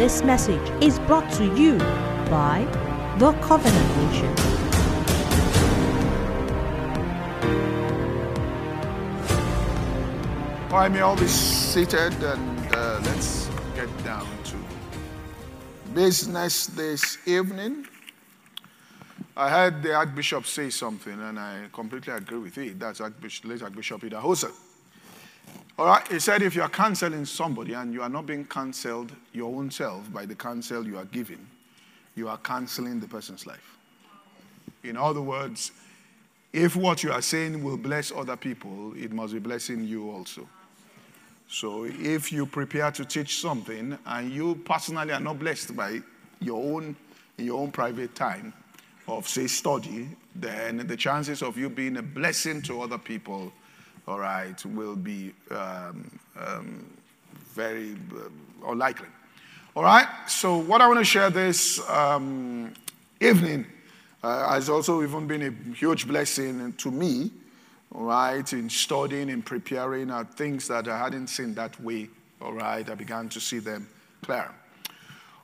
This message is brought to you by The Covenant Nation. All right, may all be seated and uh, let's get down to business this evening. I heard the Archbishop say something and I completely agree with it. That's Archbishop, late Archbishop Idahosa. All right, he said if you are canceling somebody and you are not being canceled your own self by the counsel you are giving, you are canceling the person's life. In other words, if what you are saying will bless other people, it must be blessing you also. So if you prepare to teach something and you personally are not blessed by your own your own private time of say study, then the chances of you being a blessing to other people, all right, will be um, um, very uh, unlikely. All right. So what I want to share this um, evening uh, has also even been a huge blessing to me all right, in studying and preparing are things that I hadn't seen that way, all right, I began to see them clear.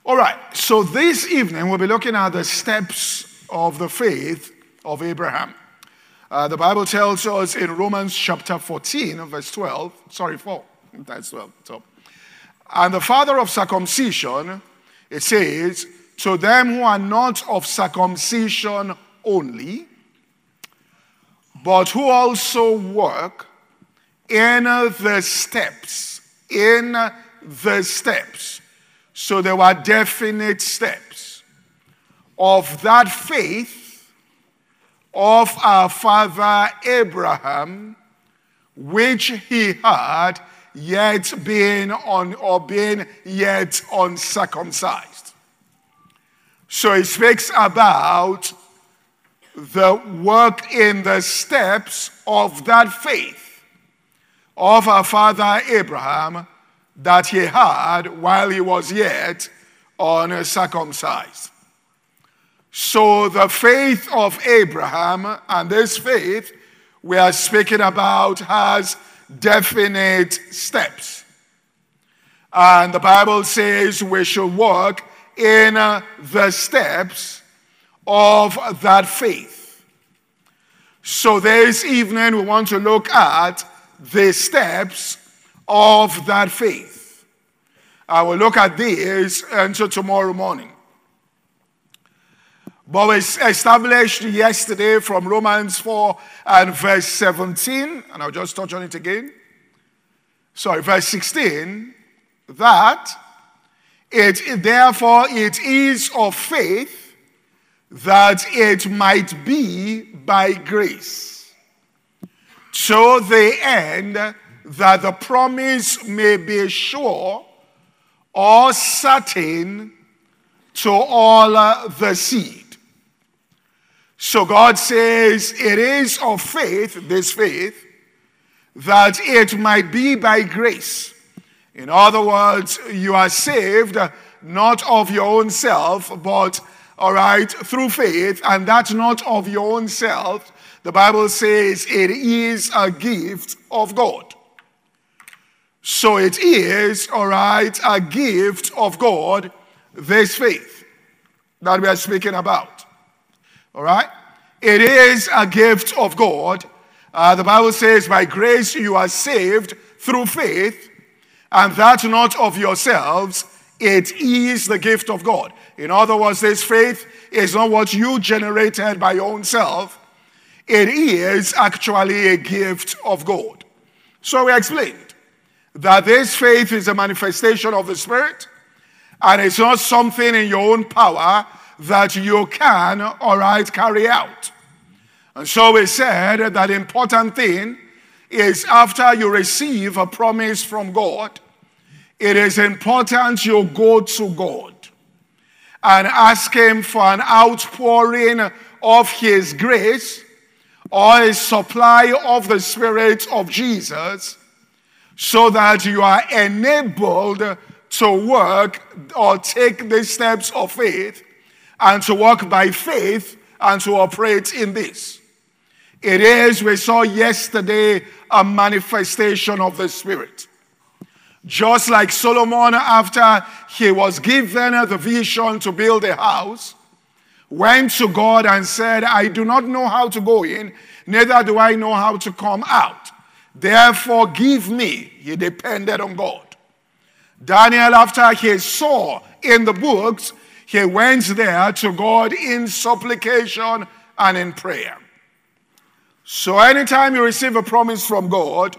All right, so this evening we'll be looking at the steps of the faith of Abraham. Uh, the Bible tells us in Romans chapter 14, verse 12, sorry, 4, that's 12, so. And the father of circumcision, it says, to them who are not of circumcision only, but who also work in the steps. In the steps. So there were definite steps of that faith of our father Abraham, which he had yet been on or been yet uncircumcised. So he speaks about the work in the steps of that faith of our father Abraham that he had while he was yet uncircumcised. So, the faith of Abraham and this faith we are speaking about has definite steps. And the Bible says we should walk in the steps of that faith. So, this evening, we want to look at the steps of that faith. I will look at these until tomorrow morning. But we established yesterday from Romans 4 and verse 17, and I'll just touch on it again. Sorry, verse 16, that it therefore it is of faith that it might be by grace, to the end that the promise may be sure or certain to all the seed. So God says it is of faith, this faith, that it might be by grace. In other words, you are saved not of your own self, but all right, through faith, and that's not of your own self. The Bible says it is a gift of God. So it is, all right, a gift of God, this faith that we are speaking about. All right? It is a gift of God. Uh, the Bible says, by grace you are saved through faith, and that not of yourselves, it is the gift of God. In other words, this faith is not what you generated by your own self, it is actually a gift of God. So we explained that this faith is a manifestation of the Spirit, and it's not something in your own power that you can, all right, carry out. And so we said that important thing is after you receive a promise from God, it is important you go to God and ask Him for an outpouring of His grace or a supply of the Spirit of Jesus so that you are enabled to work or take the steps of faith and to walk by faith and to operate in this. It is, we saw yesterday, a manifestation of the Spirit. Just like Solomon, after he was given the vision to build a house, went to God and said, I do not know how to go in, neither do I know how to come out. Therefore, give me. He depended on God. Daniel, after he saw in the books, he went there to God in supplication and in prayer. So, anytime you receive a promise from God,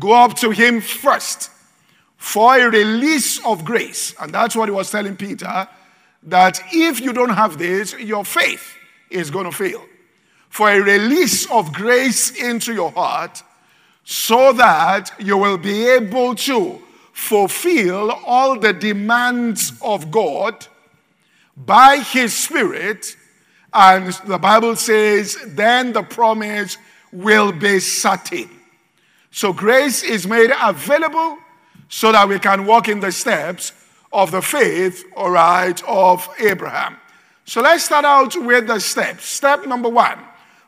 go up to Him first for a release of grace. And that's what He was telling Peter that if you don't have this, your faith is going to fail. For a release of grace into your heart so that you will be able to fulfill all the demands of God by His Spirit. And the Bible says, then the promise will be certain. So grace is made available so that we can walk in the steps of the faith, all right, of Abraham. So let's start out with the steps. Step number one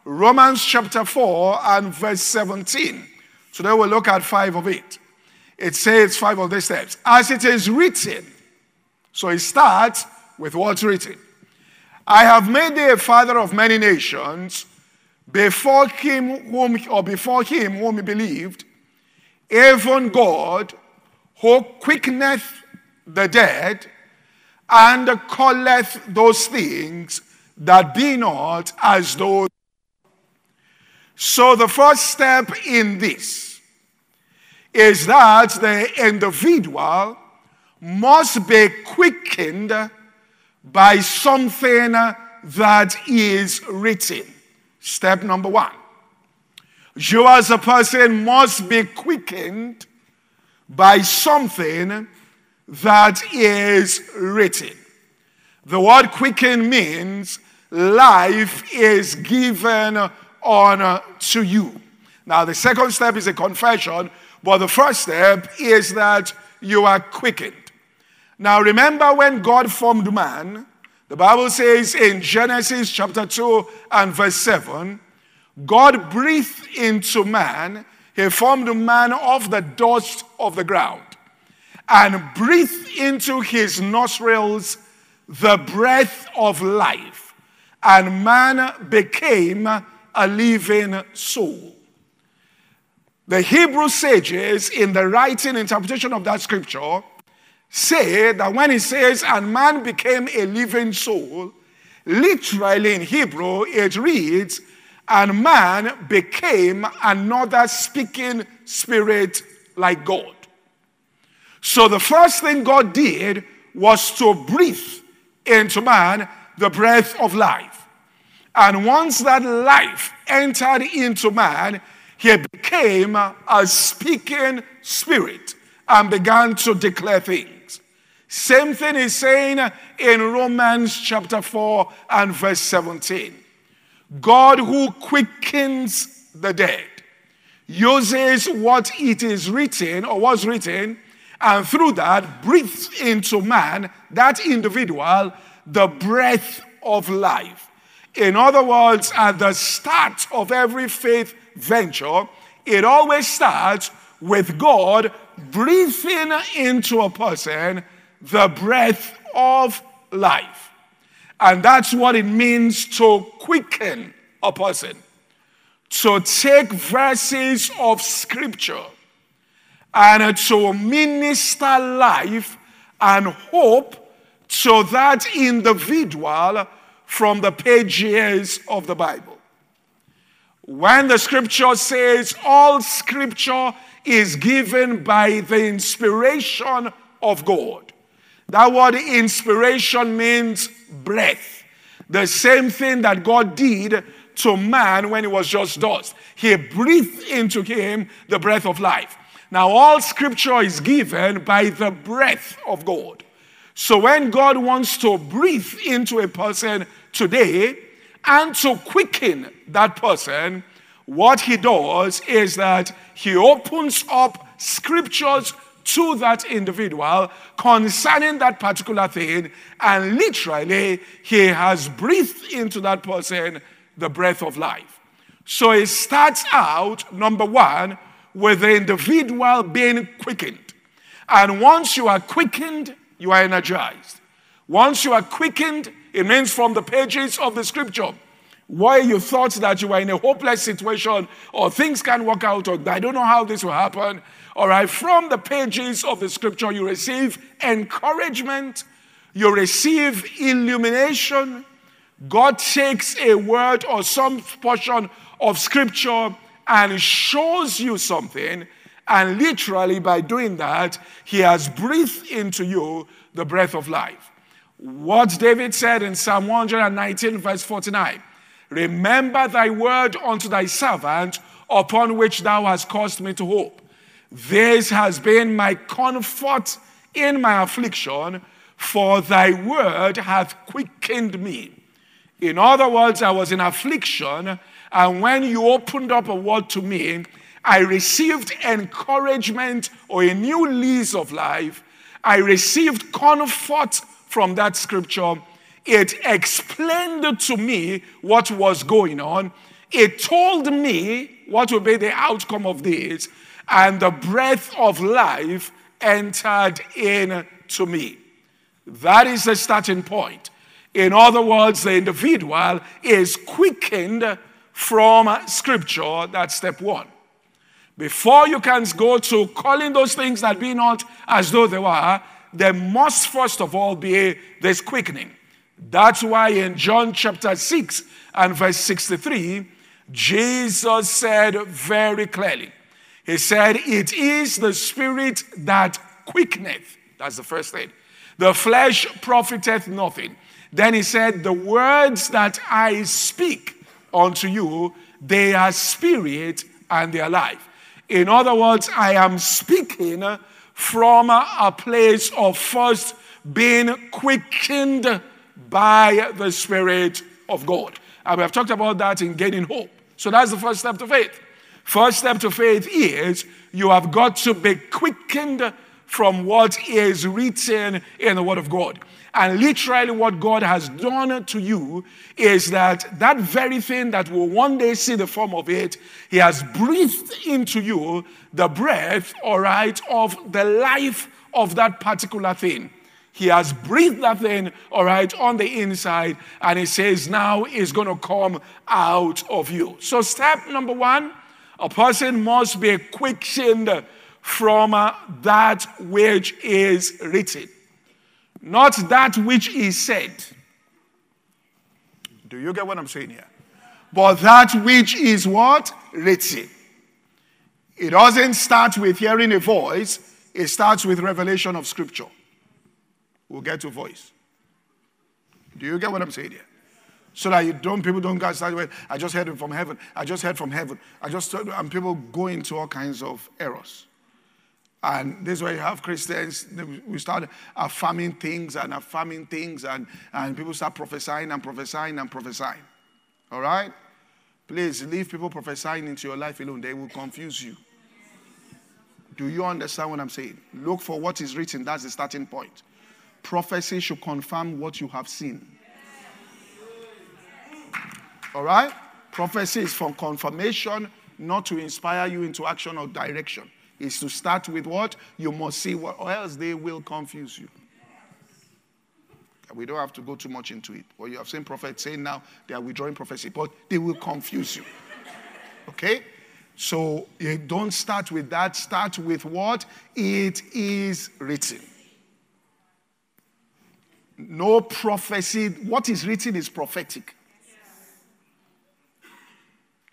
Romans chapter 4 and verse 17. Today we'll look at five of it. It says five of the steps. As it is written, so it starts with what's written. I have made thee a father of many nations before him whom or before him whom he believed, even God who quickeneth the dead and calleth those things that be not as though. So, the first step in this is that the individual must be quickened by something that is written. Step number one. You, as a person, must be quickened by something that is written. The word quicken means life is given on to you. Now, the second step is a confession, but the first step is that you are quickened. Now, remember when God formed man, the Bible says in Genesis chapter 2 and verse 7, God breathed into man, he formed man of the dust of the ground and breathed into his nostrils the breath of life, and man became a living soul. The Hebrew sages, in the writing interpretation of that scripture, say that when it says, and man became a living soul, literally in Hebrew, it reads, and man became another speaking spirit like God. So the first thing God did was to breathe into man the breath of life. And once that life entered into man, he became a speaking spirit and began to declare things. Same thing is saying in Romans chapter 4 and verse 17. God who quickens the dead uses what it is written or was written and through that breathes into man, that individual, the breath of life. In other words, at the start of every faith venture, it always starts with God breathing into a person the breath of life. And that's what it means to quicken a person. To take verses of scripture and to minister life and hope to that individual from the pages of the Bible. When the scripture says all scripture is given by the inspiration of God, that word inspiration means breath. The same thing that God did to man when he was just dust. He breathed into him the breath of life. Now, all scripture is given by the breath of God. So, when God wants to breathe into a person today and to quicken that person, what he does is that he opens up scriptures to that individual concerning that particular thing, and literally, he has breathed into that person the breath of life. So it starts out, number one, with the individual being quickened. And once you are quickened, you are energized. Once you are quickened, it means from the pages of the scripture where you thought that you were in a hopeless situation or things can't work out or I don't know how this will happen. All right, from the pages of the scripture, you receive encouragement, you receive illumination. God takes a word or some portion of scripture and shows you something. And literally, by doing that, He has breathed into you the breath of life. What David said in Psalm 119, verse 49 Remember thy word unto thy servant, upon which thou hast caused me to hope. This has been my comfort in my affliction, for thy word hath quickened me. In other words, I was in affliction, and when you opened up a word to me, I received encouragement or a new lease of life. I received comfort from that scripture it explained to me what was going on. It told me what would be the outcome of this, and the breath of life entered into me. That is the starting point. In other words, the individual is quickened from scripture. That's step one. Before you can go to calling those things that be not as though they were, there must first of all be this quickening. That's why in John chapter 6 and verse 63, Jesus said very clearly, He said, It is the spirit that quickeneth. That's the first thing. The flesh profiteth nothing. Then he said, The words that I speak unto you, they are spirit and they are life. In other words, I am speaking from a place of first being quickened by the Spirit of God. And we have talked about that in gaining hope. So that's the first step to faith. First step to faith is you have got to be quickened from what is written in the Word of God. And literally, what God has done to you is that that very thing that will one day see the form of it, He has breathed into you the breath, all right, of the life of that particular thing. He has breathed that thing, all right, on the inside, and he says now it's going to come out of you. So, step number one a person must be quickened from uh, that which is written, not that which is said. Do you get what I'm saying here? But that which is what? Written. It doesn't start with hearing a voice, it starts with revelation of scripture will get to voice. Do you get what I'm saying here? So that you don't, people don't get started I just heard it from heaven. I just heard from heaven. I just, and people go into all kinds of errors. And this is where you have Christians, we start affirming things and affirming things, and, and people start prophesying and prophesying and prophesying. All right? Please leave people prophesying into your life alone. They will confuse you. Do you understand what I'm saying? Look for what is written. That's the starting point prophecy should confirm what you have seen. All right? Prophecy is for confirmation, not to inspire you into action or direction. It's to start with what? You must see what, or else they will confuse you. We don't have to go too much into it. What you have seen prophets saying now, they are withdrawing prophecy, but they will confuse you. Okay? So you don't start with that. Start with what? It is written. No prophecy. What is written is prophetic.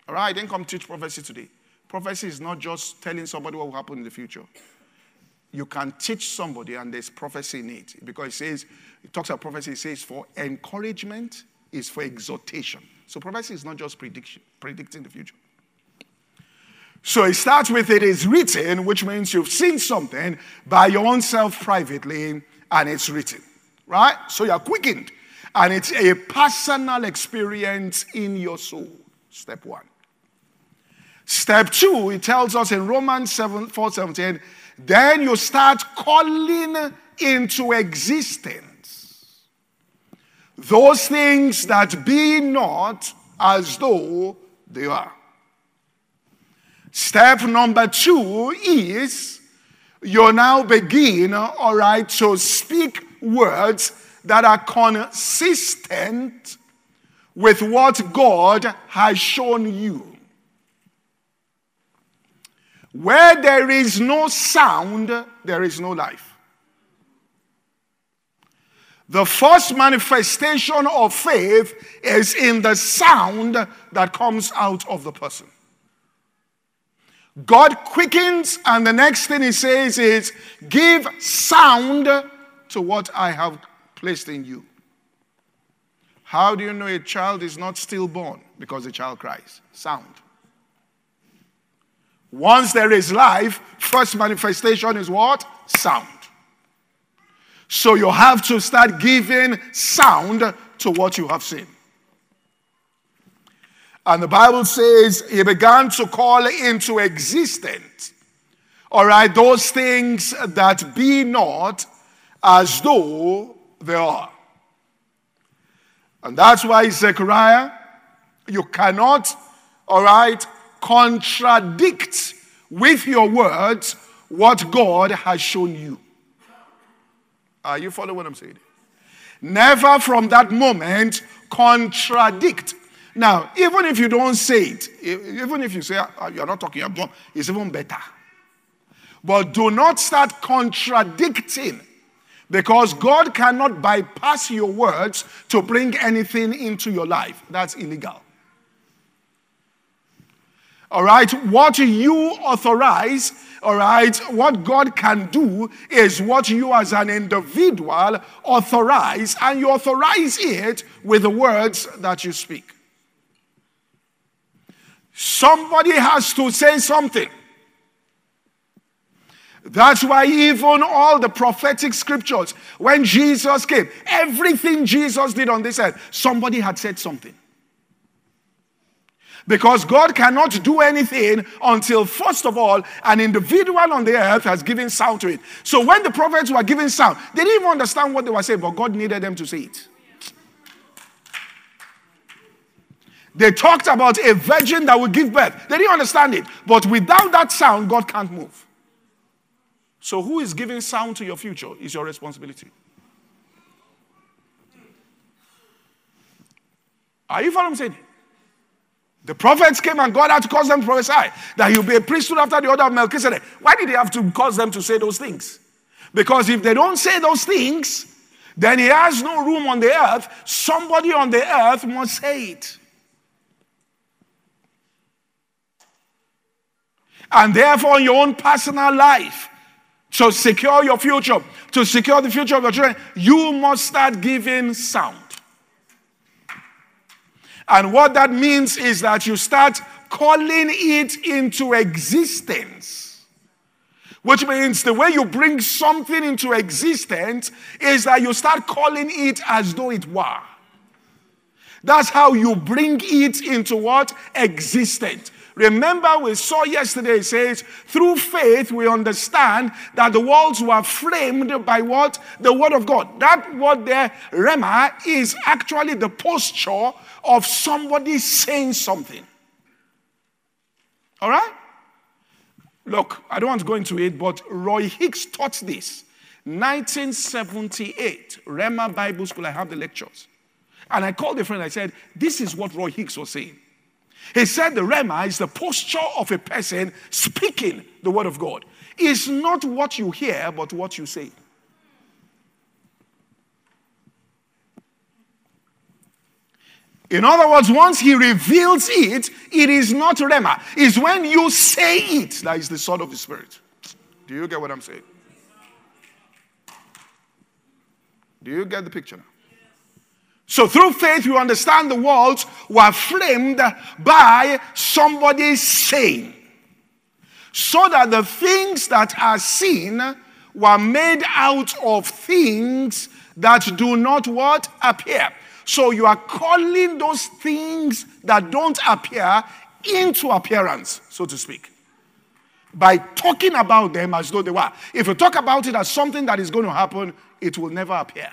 All right, I didn't come teach prophecy today. Prophecy is not just telling somebody what will happen in the future. You can teach somebody, and there's prophecy in it because it says, it talks about prophecy, it says for encouragement, is for exhortation. So prophecy is not just prediction, predicting the future. So it starts with it is written, which means you've seen something by your own self privately, and it's written right? So you're quickened. And it's a personal experience in your soul. Step one. Step two, it tells us in Romans 7, 4 17, then you start calling into existence those things that be not as though they are. Step number two is you now begin, all right, to speak words that are consistent with what God has shown you. Where there is no sound, there is no life. The first manifestation of faith is in the sound that comes out of the person. God quickens, and the next thing he says is, Give sound to what I have placed in you. How do you know a child is not stillborn? Because the child cries. Sound. Once there is life, first manifestation is what? Sound. So you have to start giving sound to what you have seen. And the Bible says he began to call into existence, all right, those things that be not as though they are. And that's why Zechariah, you cannot, all right, contradict with your words what God has shown you. Are you following what I'm saying? Never from that moment contradict. Now, even if you don't say it, even if you say ah, you're not talking, it's even better. But do not start contradicting because God cannot bypass your words to bring anything into your life. That's illegal. All right, what you authorize, all right, what God can do is what you as an individual authorize, and you authorize it with the words that you speak. Somebody has to say something. That's why even all the prophetic scriptures, when Jesus came, everything Jesus did on this earth, somebody had said something. Because God cannot do anything until, first of all, an individual on the earth has given sound to it. So when the prophets were giving sound, they didn't even understand what they were saying, but God needed them to say it. They talked about a virgin that would give birth. They didn't understand it. But without that sound, God can't move. So, who is giving sound to your future is your responsibility. Are you following what I'm saying? The prophets came and God had to cause them to prophesy that he'll be a priesthood after the order of Melchizedek. Why did he have to cause them to say those things? Because if they don't say those things, then he has no room on the earth. Somebody on the earth must say it. And therefore, in your own personal life, to secure your future, to secure the future of your children, you must start giving sound. And what that means is that you start calling it into existence. Which means the way you bring something into existence is that you start calling it as though it were. That's how you bring it into what? Existence. Remember, we saw yesterday, it says, through faith we understand that the worlds were framed by what? The Word of God. That word there, Rhema, is actually the posture of somebody saying something. All right? Look, I don't want to go into it, but Roy Hicks taught this. 1978, Rhema Bible School, I have the lectures. And I called a friend, I said, This is what Roy Hicks was saying. He said the Rhema is the posture of a person speaking the word of God. It's not what you hear, but what you say. In other words, once he reveals it, it is not Rhema. It's when you say it that is the sword of the Spirit. Do you get what I'm saying? Do you get the picture now? So through faith, you understand the worlds were framed by somebody saying. So that the things that are seen were made out of things that do not what? Appear. So you are calling those things that don't appear into appearance, so to speak. By talking about them as though they were. If you talk about it as something that is going to happen, it will never appear.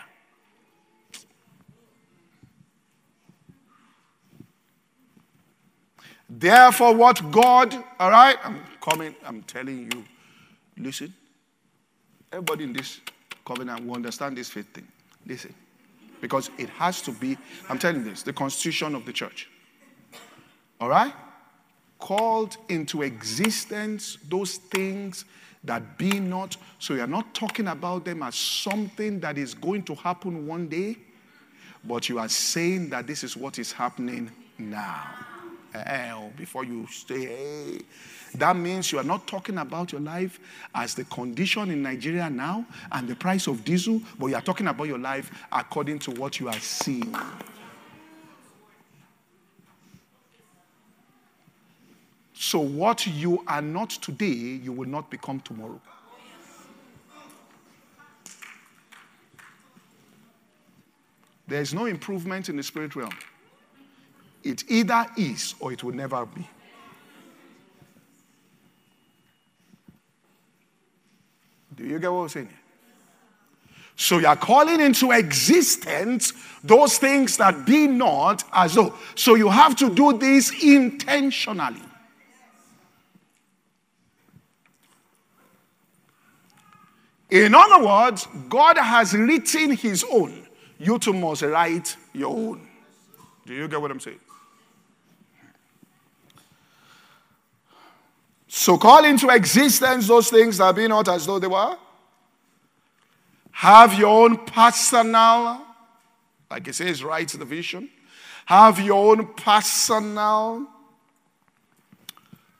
Therefore, what God, all right, I'm coming, I'm telling you, listen. Everybody in this covenant will understand this faith thing. Listen. Because it has to be, I'm telling you this, the constitution of the church. All right? Called into existence those things that be not. So you're not talking about them as something that is going to happen one day, but you are saying that this is what is happening now. Uh, before you stay, that means you are not talking about your life as the condition in Nigeria now and the price of diesel, but you are talking about your life according to what you are seeing. So, what you are not today, you will not become tomorrow. There is no improvement in the spirit realm. It either is or it will never be. Do you get what I'm saying? So you are calling into existence those things that be not as though. So you have to do this intentionally. In other words, God has written his own. You too must write your own. Do you get what I'm saying? So call into existence those things that be not as though they were. Have your own personal, like it says, write the vision. Have your own personal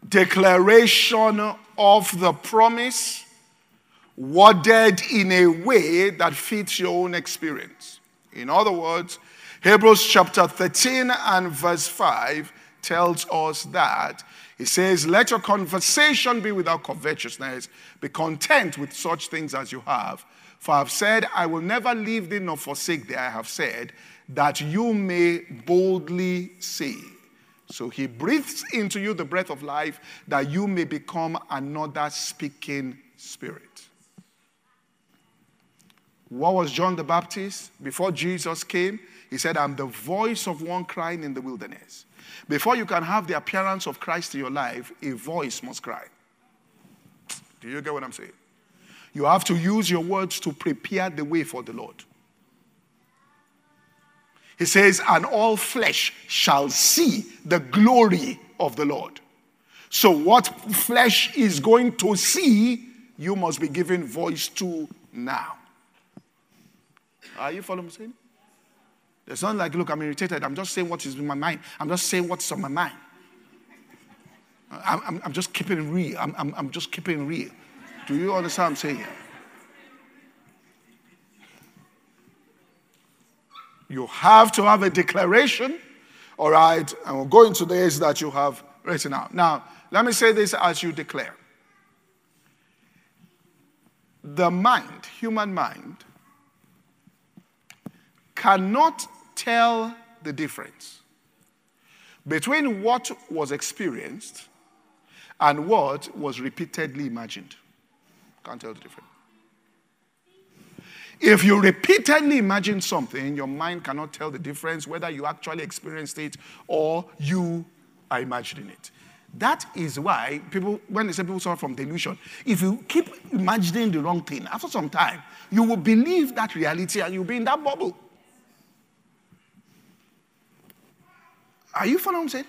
declaration of the promise, worded in a way that fits your own experience. In other words, Hebrews chapter 13 and verse 5 tells us that he says, Let your conversation be without covetousness. Be content with such things as you have. For I have said, I will never leave thee nor forsake thee. I have said, that you may boldly say. So he breathes into you the breath of life that you may become another speaking spirit. What was John the Baptist? Before Jesus came, he said, I'm the voice of one crying in the wilderness. Before you can have the appearance of Christ in your life, a voice must cry. Do you get what I'm saying? You have to use your words to prepare the way for the Lord. He says, and all flesh shall see the glory of the Lord. So, what flesh is going to see, you must be giving voice to now. Are you following me? It's not like, look, I'm irritated. I'm just saying what is in my mind. I'm just saying what's on my mind. I'm, I'm, I'm just keeping real. I'm, I'm, I'm just keeping real. Do you understand what I'm saying? You have to have a declaration, all right? And we'll go into this that you have written out. Now, let me say this as you declare. The mind, human mind, cannot tell the difference between what was experienced and what was repeatedly imagined. Can't tell the difference. If you repeatedly imagine something, your mind cannot tell the difference whether you actually experienced it or you are imagining it. That is why people, when they say people suffer from delusion, if you keep imagining the wrong thing, after some time, you will believe that reality and you'll be in that bubble. Are you following what I'm saying?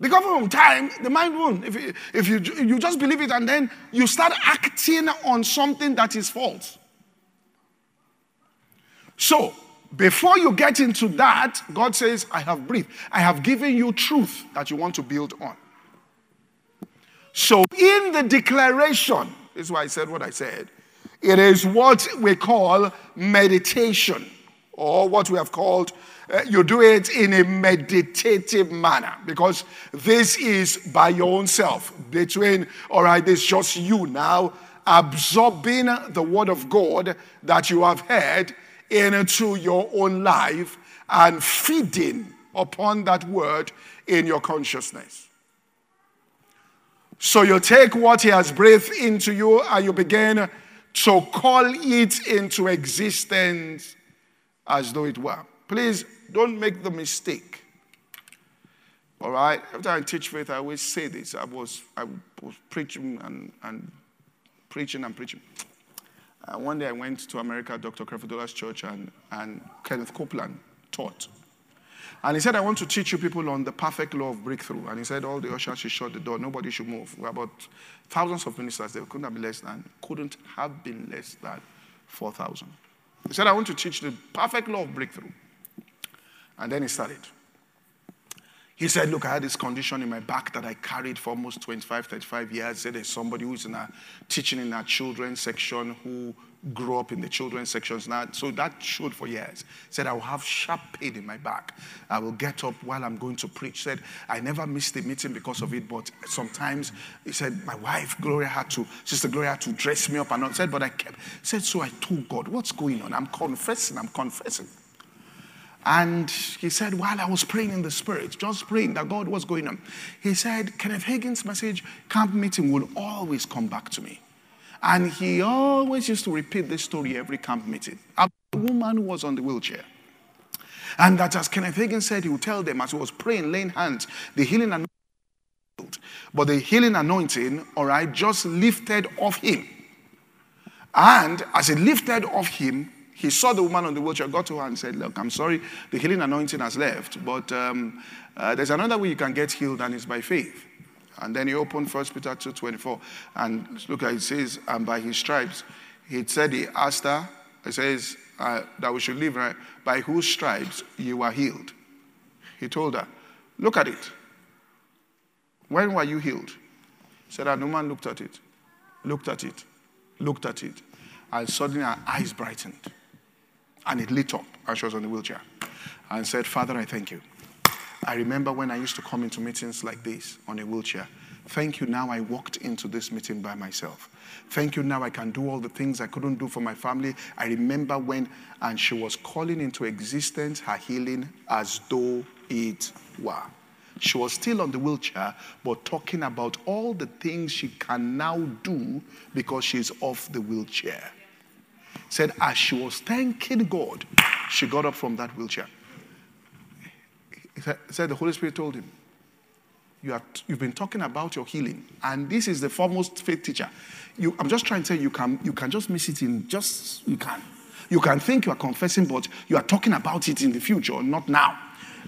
Because from time, the mind won't. If, you, if you, you just believe it and then you start acting on something that is false. So, before you get into that, God says, I have breathed. I have given you truth that you want to build on. So, in the declaration, this is why I said what I said, it is what we call meditation, or what we have called Uh, you do it in a meditative manner because this is by your own self. Between, all right, this just you now absorbing the word of God that you have heard into your own life and feeding upon that word in your consciousness. So you take what he has breathed into you and you begin to call it into existence as though it were. Please don't make the mistake. All right? Every time I teach faith, I always say this. I was, I was preaching and, and preaching and preaching. Uh, one day I went to America, Dr. Creflo church, and, and Kenneth Copeland taught. And he said, I want to teach you people on the perfect law of breakthrough. And he said, all the ushers should shut the door. Nobody should move. We're about thousands of ministers. There couldn't have been less than, couldn't have been less than 4,000. He said, I want to teach the perfect law of breakthrough. And then he started. He said, Look, I had this condition in my back that I carried for almost 25, 35 years. He said there's somebody who's in a teaching in our children's section who grew up in the children's sections now. So that showed for years. Said, I will have sharp pain in my back. I will get up while I'm going to preach. Said, I never missed a meeting because of it, but sometimes he said, My wife, Gloria, had to, Sister Gloria had to dress me up and all. Said, but I kept said, so I told God, what's going on? I'm confessing, I'm confessing. And he said, while I was praying in the spirit, just praying that God was going on, he said, Kenneth Hagin's message, camp meeting, will always come back to me. And he always used to repeat this story every camp meeting. A woman who was on the wheelchair. And that, as Kenneth Hagin said, he would tell them as he was praying, laying hands, the healing anointing, but the healing anointing, all right, just lifted off him. And as it lifted off him, he saw the woman on the wheelchair, got to her and said, Look, I'm sorry, the healing anointing has left, but um, uh, there's another way you can get healed, and it's by faith. And then he opened 1 Peter 2.24, and look at it says, and by his stripes, he said, he asked her, he says, uh, that we should live right, by whose stripes you were healed. He told her, look at it. When were you healed? He said, and the woman looked at it, looked at it, looked at it, and suddenly her eyes brightened. And it lit up as she was on the wheelchair and said, Father, I thank you. I remember when I used to come into meetings like this on a wheelchair. Thank you, now I walked into this meeting by myself. Thank you, now I can do all the things I couldn't do for my family. I remember when, and she was calling into existence her healing as though it were. She was still on the wheelchair, but talking about all the things she can now do because she's off the wheelchair said as she was thanking God, she got up from that wheelchair. He said the Holy Spirit told him, you have, you've been talking about your healing, and this is the foremost faith teacher. You, I'm just trying to say you can, you can just miss it in just, you can. You can think you are confessing, but you are talking about it in the future, not now.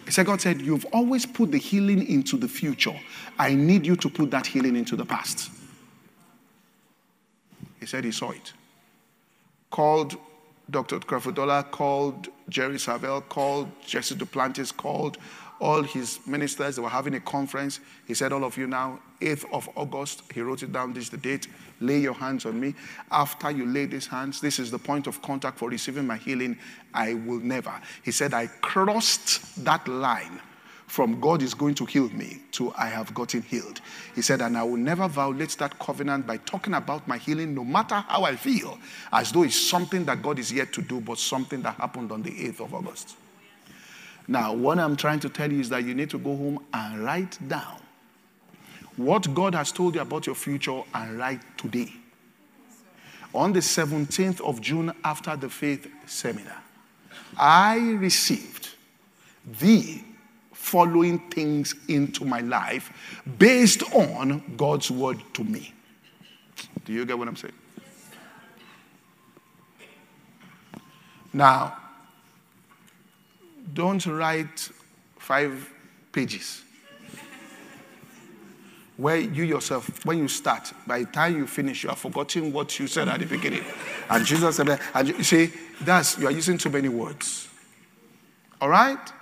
He said, God said, You've always put the healing into the future. I need you to put that healing into the past. He said he saw it called Dr. Creflo called Jerry Savelle, called Jesse Duplantis, called all his ministers. They were having a conference. He said, All of you now, 8th of August, he wrote it down, this is the date. Lay your hands on me. After you lay these hands, this is the point of contact for receiving my healing. I will never. He said, I crossed that line from God is going to heal me to I have gotten healed. He said, and I will never violate that covenant by talking about my healing, no matter how I feel, as though it's something that God is yet to do, but something that happened on the 8th of August. Now, what I'm trying to tell you is that you need to go home and write down what God has told you about your future and write today. On the 17th of June, after the faith seminar, I received the following things into my life based on God's word to me. Do you get what I'm saying? Now, don't write five pages where you yourself, when you start, by the time you finish, you are forgetting what you said at the beginning. And Jesus said, and you see, that's you are using too many words. All right?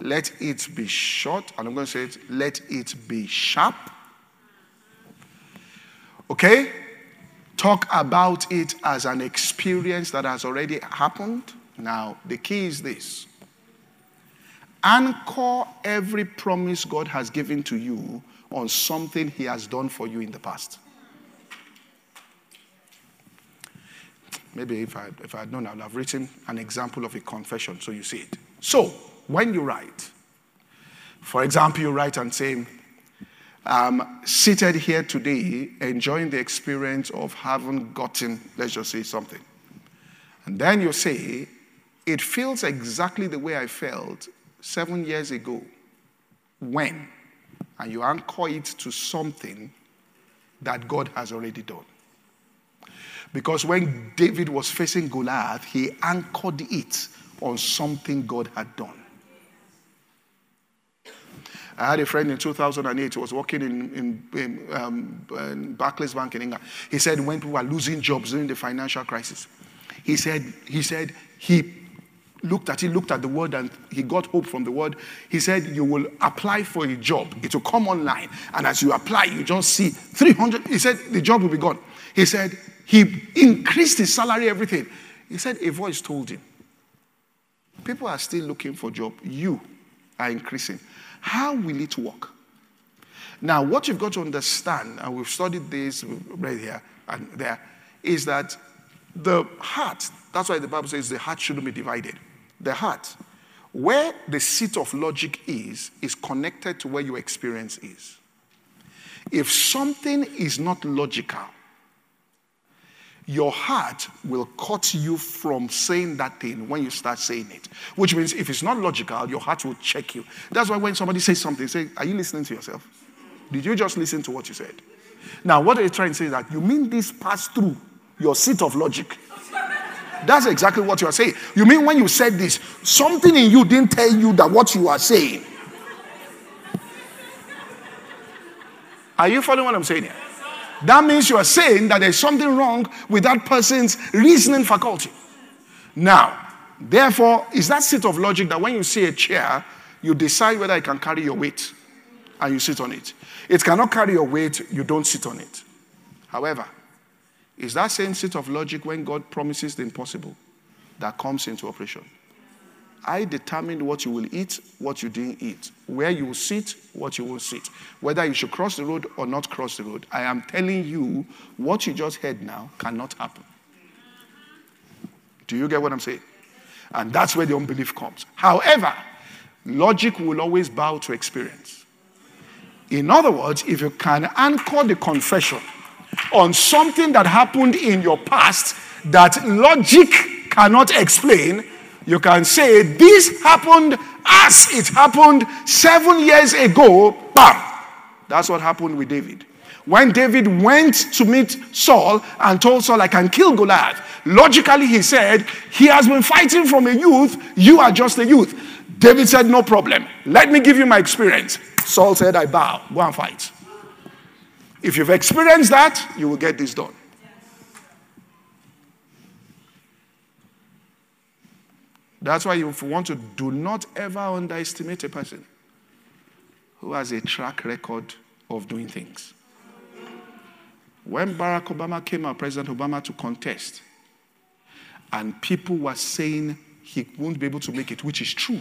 Let it be short, and I'm going to say it, let it be sharp. Okay? Talk about it as an experience that has already happened. Now, the key is this anchor every promise God has given to you on something He has done for you in the past. Maybe if I, if I had known, I would have written an example of a confession so you see it. So, when you write, for example, you write and say, I'm seated here today enjoying the experience of having gotten, let's just say something. And then you say, it feels exactly the way I felt seven years ago. When? And you anchor it to something that God has already done. Because when David was facing Goliath, he anchored it on something God had done. I had a friend in 2008 who was working in, in, in, um, in Barclays Bank in England. He said when people were losing jobs during the financial crisis, he said he said he looked at it, looked at the word, and he got hope from the word. He said, You will apply for a job, it will come online. And as you apply, you just see 300. He said, The job will be gone. He said, He increased his salary, everything. He said, A voice told him, People are still looking for job. You are increasing. How will it work? Now, what you've got to understand, and we've studied this right here and there, is that the heart, that's why the Bible says the heart shouldn't be divided. The heart, where the seat of logic is, is connected to where your experience is. If something is not logical, your heart will cut you from saying that thing when you start saying it. Which means if it's not logical, your heart will check you. That's why when somebody says something, say, Are you listening to yourself? Did you just listen to what you said? Now, what they're trying to say is that you mean this passed through your seat of logic. That's exactly what you are saying. You mean when you said this, something in you didn't tell you that what you are saying. Are you following what I'm saying here? That means you are saying that there's something wrong with that person's reasoning faculty. Now, therefore, is that seat of logic that when you see a chair, you decide whether it can carry your weight and you sit on it. It cannot carry your weight, you don't sit on it. However, is that same seat of logic when God promises the impossible that comes into operation? I determined what you will eat, what you didn't eat, where you will sit, what you will sit, whether you should cross the road or not cross the road. I am telling you what you just heard now cannot happen. Do you get what I'm saying? And that's where the unbelief comes. However, logic will always bow to experience. In other words, if you can anchor the confession on something that happened in your past that logic cannot explain, you can say, This happened as it happened seven years ago. Bam! That's what happened with David. When David went to meet Saul and told Saul, I can kill Goliath, logically he said, He has been fighting from a youth, you are just a youth. David said, No problem. Let me give you my experience. Saul said, I bow. Go and fight. If you've experienced that, you will get this done. That's why you want to do not ever underestimate a person who has a track record of doing things. When Barack Obama came out, President Obama, to contest, and people were saying he won't be able to make it, which is true.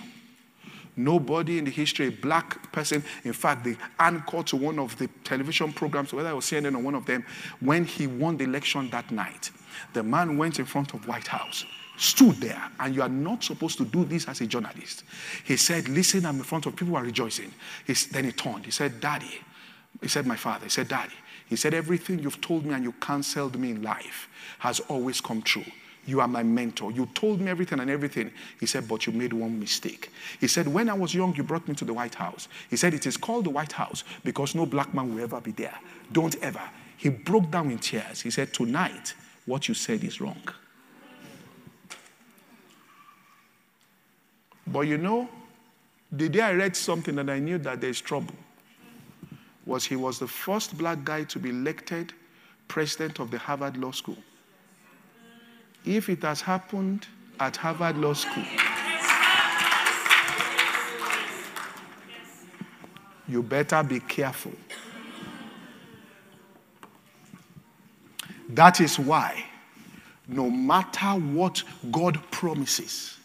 Nobody in the history, a black person, in fact, the anchor to one of the television programs, whether it was CNN or one of them, when he won the election that night, the man went in front of White House stood there, and you are not supposed to do this as a journalist. He said, Listen, I'm in front of people who are rejoicing. He's, then he turned. He said, Daddy. He said, My father. He said, Daddy. He said, Everything you've told me and you counseled me in life has always come true. You are my mentor. You told me everything and everything. He said, But you made one mistake. He said, When I was young, you brought me to the White House. He said, It is called the White House because no black man will ever be there. Don't ever. He broke down in tears. He said, Tonight, what you said is wrong. But you know, the day I read something and I knew that there's trouble was he was the first black guy to be elected president of the Harvard Law School. If it has happened at Harvard Law School, you better be careful. That is why, no matter what God promises,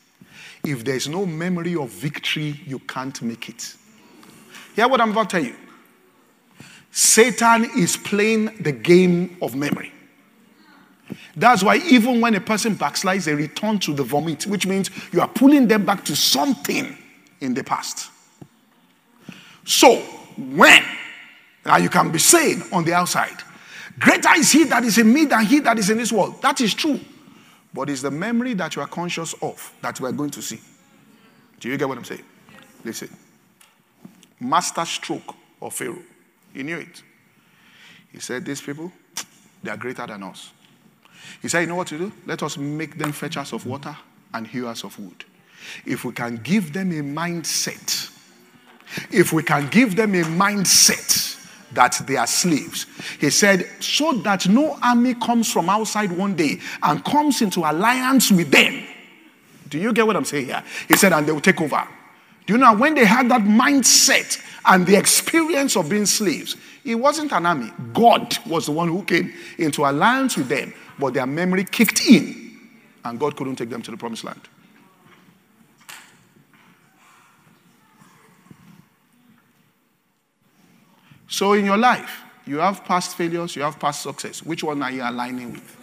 if there's no memory of victory, you can't make it. Hear what I'm about to tell you. Satan is playing the game of memory. That's why even when a person backslides, they return to the vomit, which means you are pulling them back to something in the past. So, when, now you can be saying on the outside, greater is he that is in me than he that is in this world. That is true. But it's the memory that you are conscious of that we are going to see. Do you get what I'm saying? Listen. Master stroke of Pharaoh. He knew it. He said, These people, they are greater than us. He said, You know what to do? Let us make them fetchers of water and hewers of wood. If we can give them a mindset, if we can give them a mindset that they are slaves, he said, so that no army comes from outside one day and comes into alliance with them. Do you get what I'm saying here? He said, and they will take over. Do you know when they had that mindset and the experience of being slaves, it wasn't an army. God was the one who came into alliance with them, but their memory kicked in, and God couldn't take them to the promised land. So, in your life, you have past failures, you have past success. Which one are you aligning with?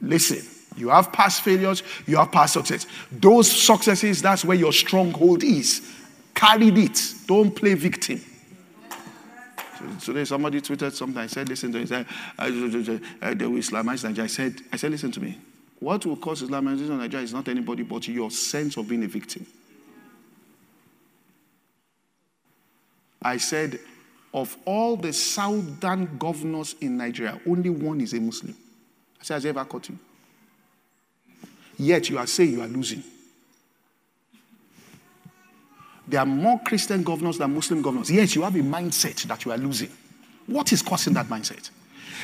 Listen, you have past failures, you have past success. Those successes, that's where your stronghold is. Carry it. Don't play victim. Today somebody tweeted something. I said, listen to me. They will Islamize Nigeria. I said, I said, listen to me. What will cause Islamization in Nigeria is not anybody but your sense of being a victim. I said, of all the southern governors in Nigeria, only one is a Muslim. I said, has ever caught you? Yet you are saying you are losing. There are more Christian governors than Muslim governors. Yes, you have a mindset that you are losing. What is causing that mindset?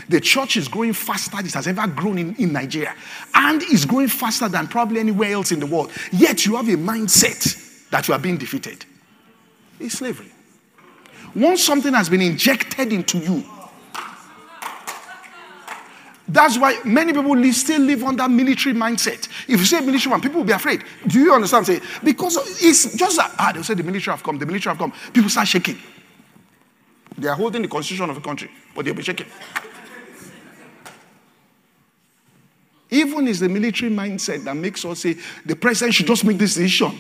The church is growing faster than it has ever grown in, in Nigeria and is growing faster than probably anywhere else in the world. Yet you have a mindset that you are being defeated. It's slavery. Once something has been injected into you, that's why many people live, still live under military mindset. If you say military man, people will be afraid. Do you understand? Say because it's just that ah, they'll say the military have come, the military have come. People start shaking. They are holding the constitution of the country, but they'll be shaking. Even it's the military mindset that makes us say the president should just make this decision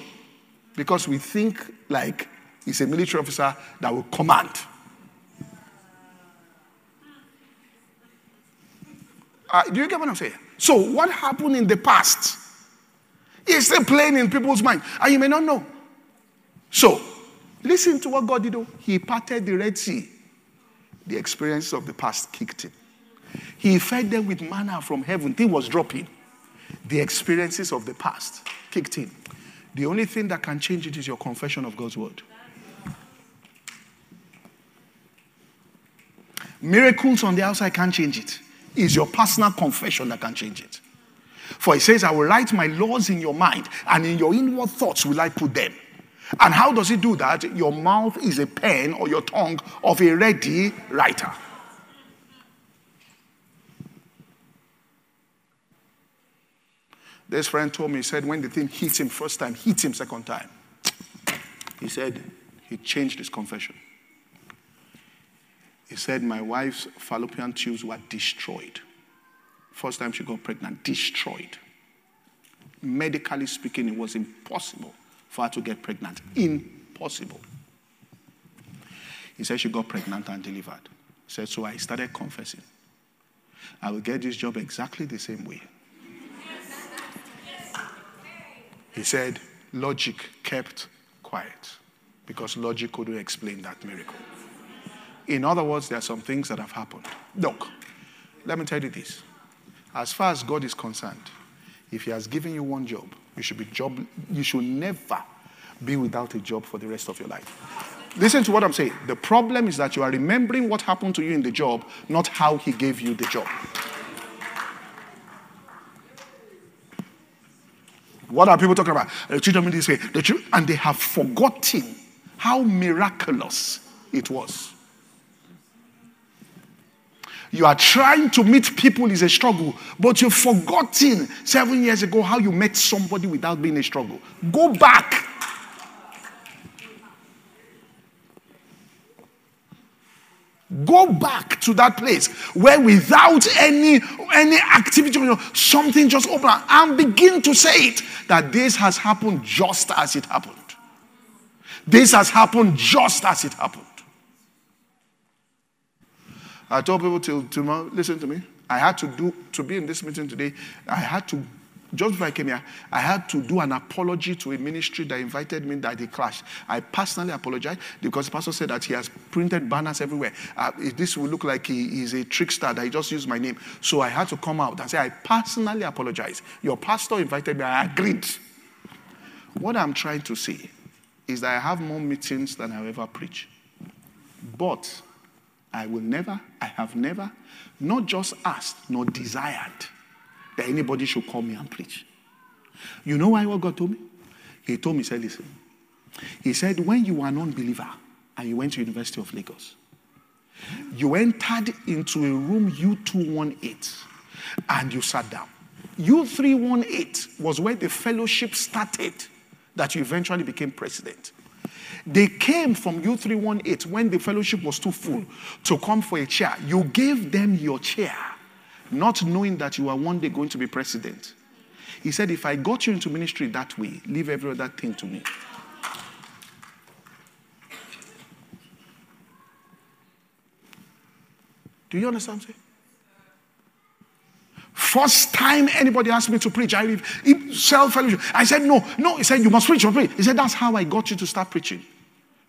because we think like He's a military officer that will command. Uh, do you get what I'm saying? So, what happened in the past is still playing in people's mind, and you may not know. So, listen to what God did. He parted the Red Sea. The experiences of the past kicked in. He fed them with manna from heaven. Thing was dropping. The experiences of the past kicked in. The only thing that can change it is your confession of God's word. Miracles on the outside can't change it. It's your personal confession that can change it. For he says, I will write my laws in your mind, and in your inward thoughts will I put them. And how does he do that? Your mouth is a pen or your tongue of a ready writer. This friend told me, he said, when the thing hit him first time, hit him second time, he said he changed his confession. He said, My wife's fallopian tubes were destroyed. First time she got pregnant, destroyed. Medically speaking, it was impossible for her to get pregnant. Impossible. He said she got pregnant and delivered. He said, So I started confessing. I will get this job exactly the same way. He said, Logic kept quiet because logic couldn't explain that miracle. In other words, there are some things that have happened. Look, let me tell you this. As far as God is concerned, if He has given you one job, you should be job. You should never be without a job for the rest of your life. Listen to what I'm saying. The problem is that you are remembering what happened to you in the job, not how He gave you the job. What are people talking about? The children this way, and they have forgotten how miraculous it was. You are trying to meet people is a struggle, but you've forgotten seven years ago how you met somebody without being a struggle. Go back. Go back to that place where without any any activity, you know, something just open and begin to say it that this has happened just as it happened. This has happened just as it happened. I told people till tomorrow, listen to me. I had to do to be in this meeting today. I had to just before I came here, I had to do an apology to a ministry that invited me that they clashed. I personally apologized because the pastor said that he has printed banners everywhere. Uh, this will look like he is a trickster that he just used my name. So I had to come out and say, I personally apologize. Your pastor invited me, I agreed. What I'm trying to say is that I have more meetings than I ever preach. But I will never, I have never, not just asked, nor desired that anybody should call me and preach. You know why what God told me? He told me, he said, listen. He said, when you were an unbeliever and you went to University of Lagos, you entered into a room U218 and you sat down. U318 was where the fellowship started that you eventually became president. They came from U318 when the fellowship was too full to come for a chair. You gave them your chair not knowing that you are one day going to be president. He said, If I got you into ministry that way, leave every other thing to me. Do you understand what I'm saying? First time anybody asked me to preach, I self fellowship. I said, No, no. He said, You must preach, you must preach. He said, That's how I got you to start preaching.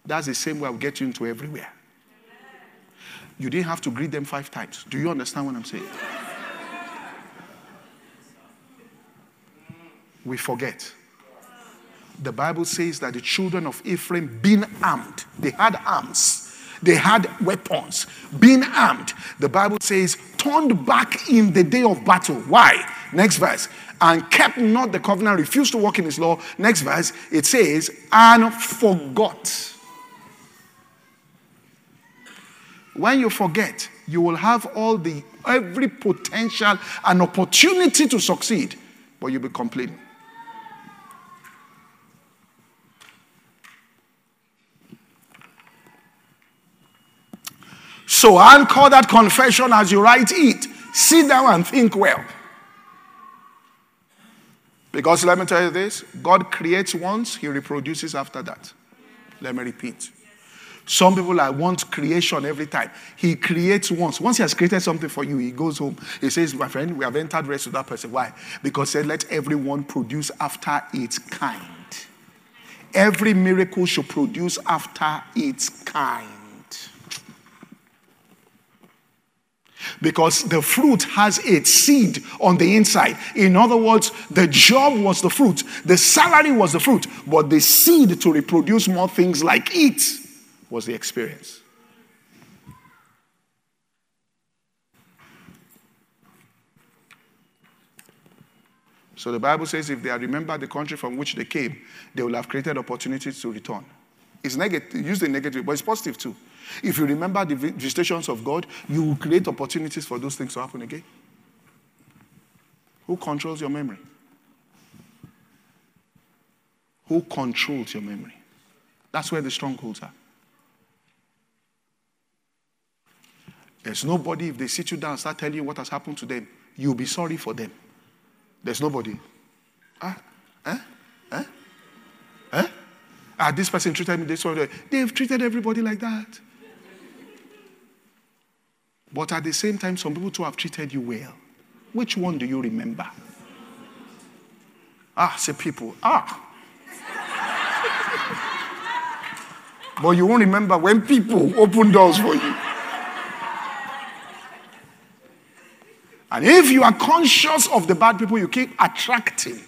That's the same way I'll get you into everywhere. You didn't have to greet them five times. Do you understand what I'm saying? we forget. The Bible says that the children of Ephraim, being armed, they had arms, they had weapons, being armed. The Bible says, turned back in the day of battle. Why? Next verse. And kept not the covenant, refused to walk in his law. Next verse, it says, and forgot. When you forget, you will have all the every potential and opportunity to succeed, but you'll be complaining. So anchor that confession as you write it. Sit down and think well. Because let me tell you this God creates once, He reproduces after that. Let me repeat. Some people I want creation every time. He creates once. Once he has created something for you, he goes home. He says, My friend, we have entered rest with that person. Why? Because he said, Let everyone produce after its kind. Every miracle should produce after its kind. because the fruit has its seed on the inside. In other words, the job was the fruit, the salary was the fruit, but the seed to reproduce more things like it was the experience. So the Bible says if they had remembered the country from which they came, they will have created opportunities to return. It's negative, use the negative, but it's positive too. If you remember the visitations of God, you will create opportunities for those things to happen again. Who controls your memory? Who controls your memory? That's where the strongholds are. There's nobody, if they sit you down and start telling you what has happened to them, you'll be sorry for them. There's nobody. Ah, eh? Eh? Eh? Ah, this person treated me this way. They've treated everybody like that. But at the same time, some people too have treated you well. Which one do you remember? Ah, say people. Ah. but you won't remember when people open doors for you. And if you are conscious of the bad people, you keep attracting.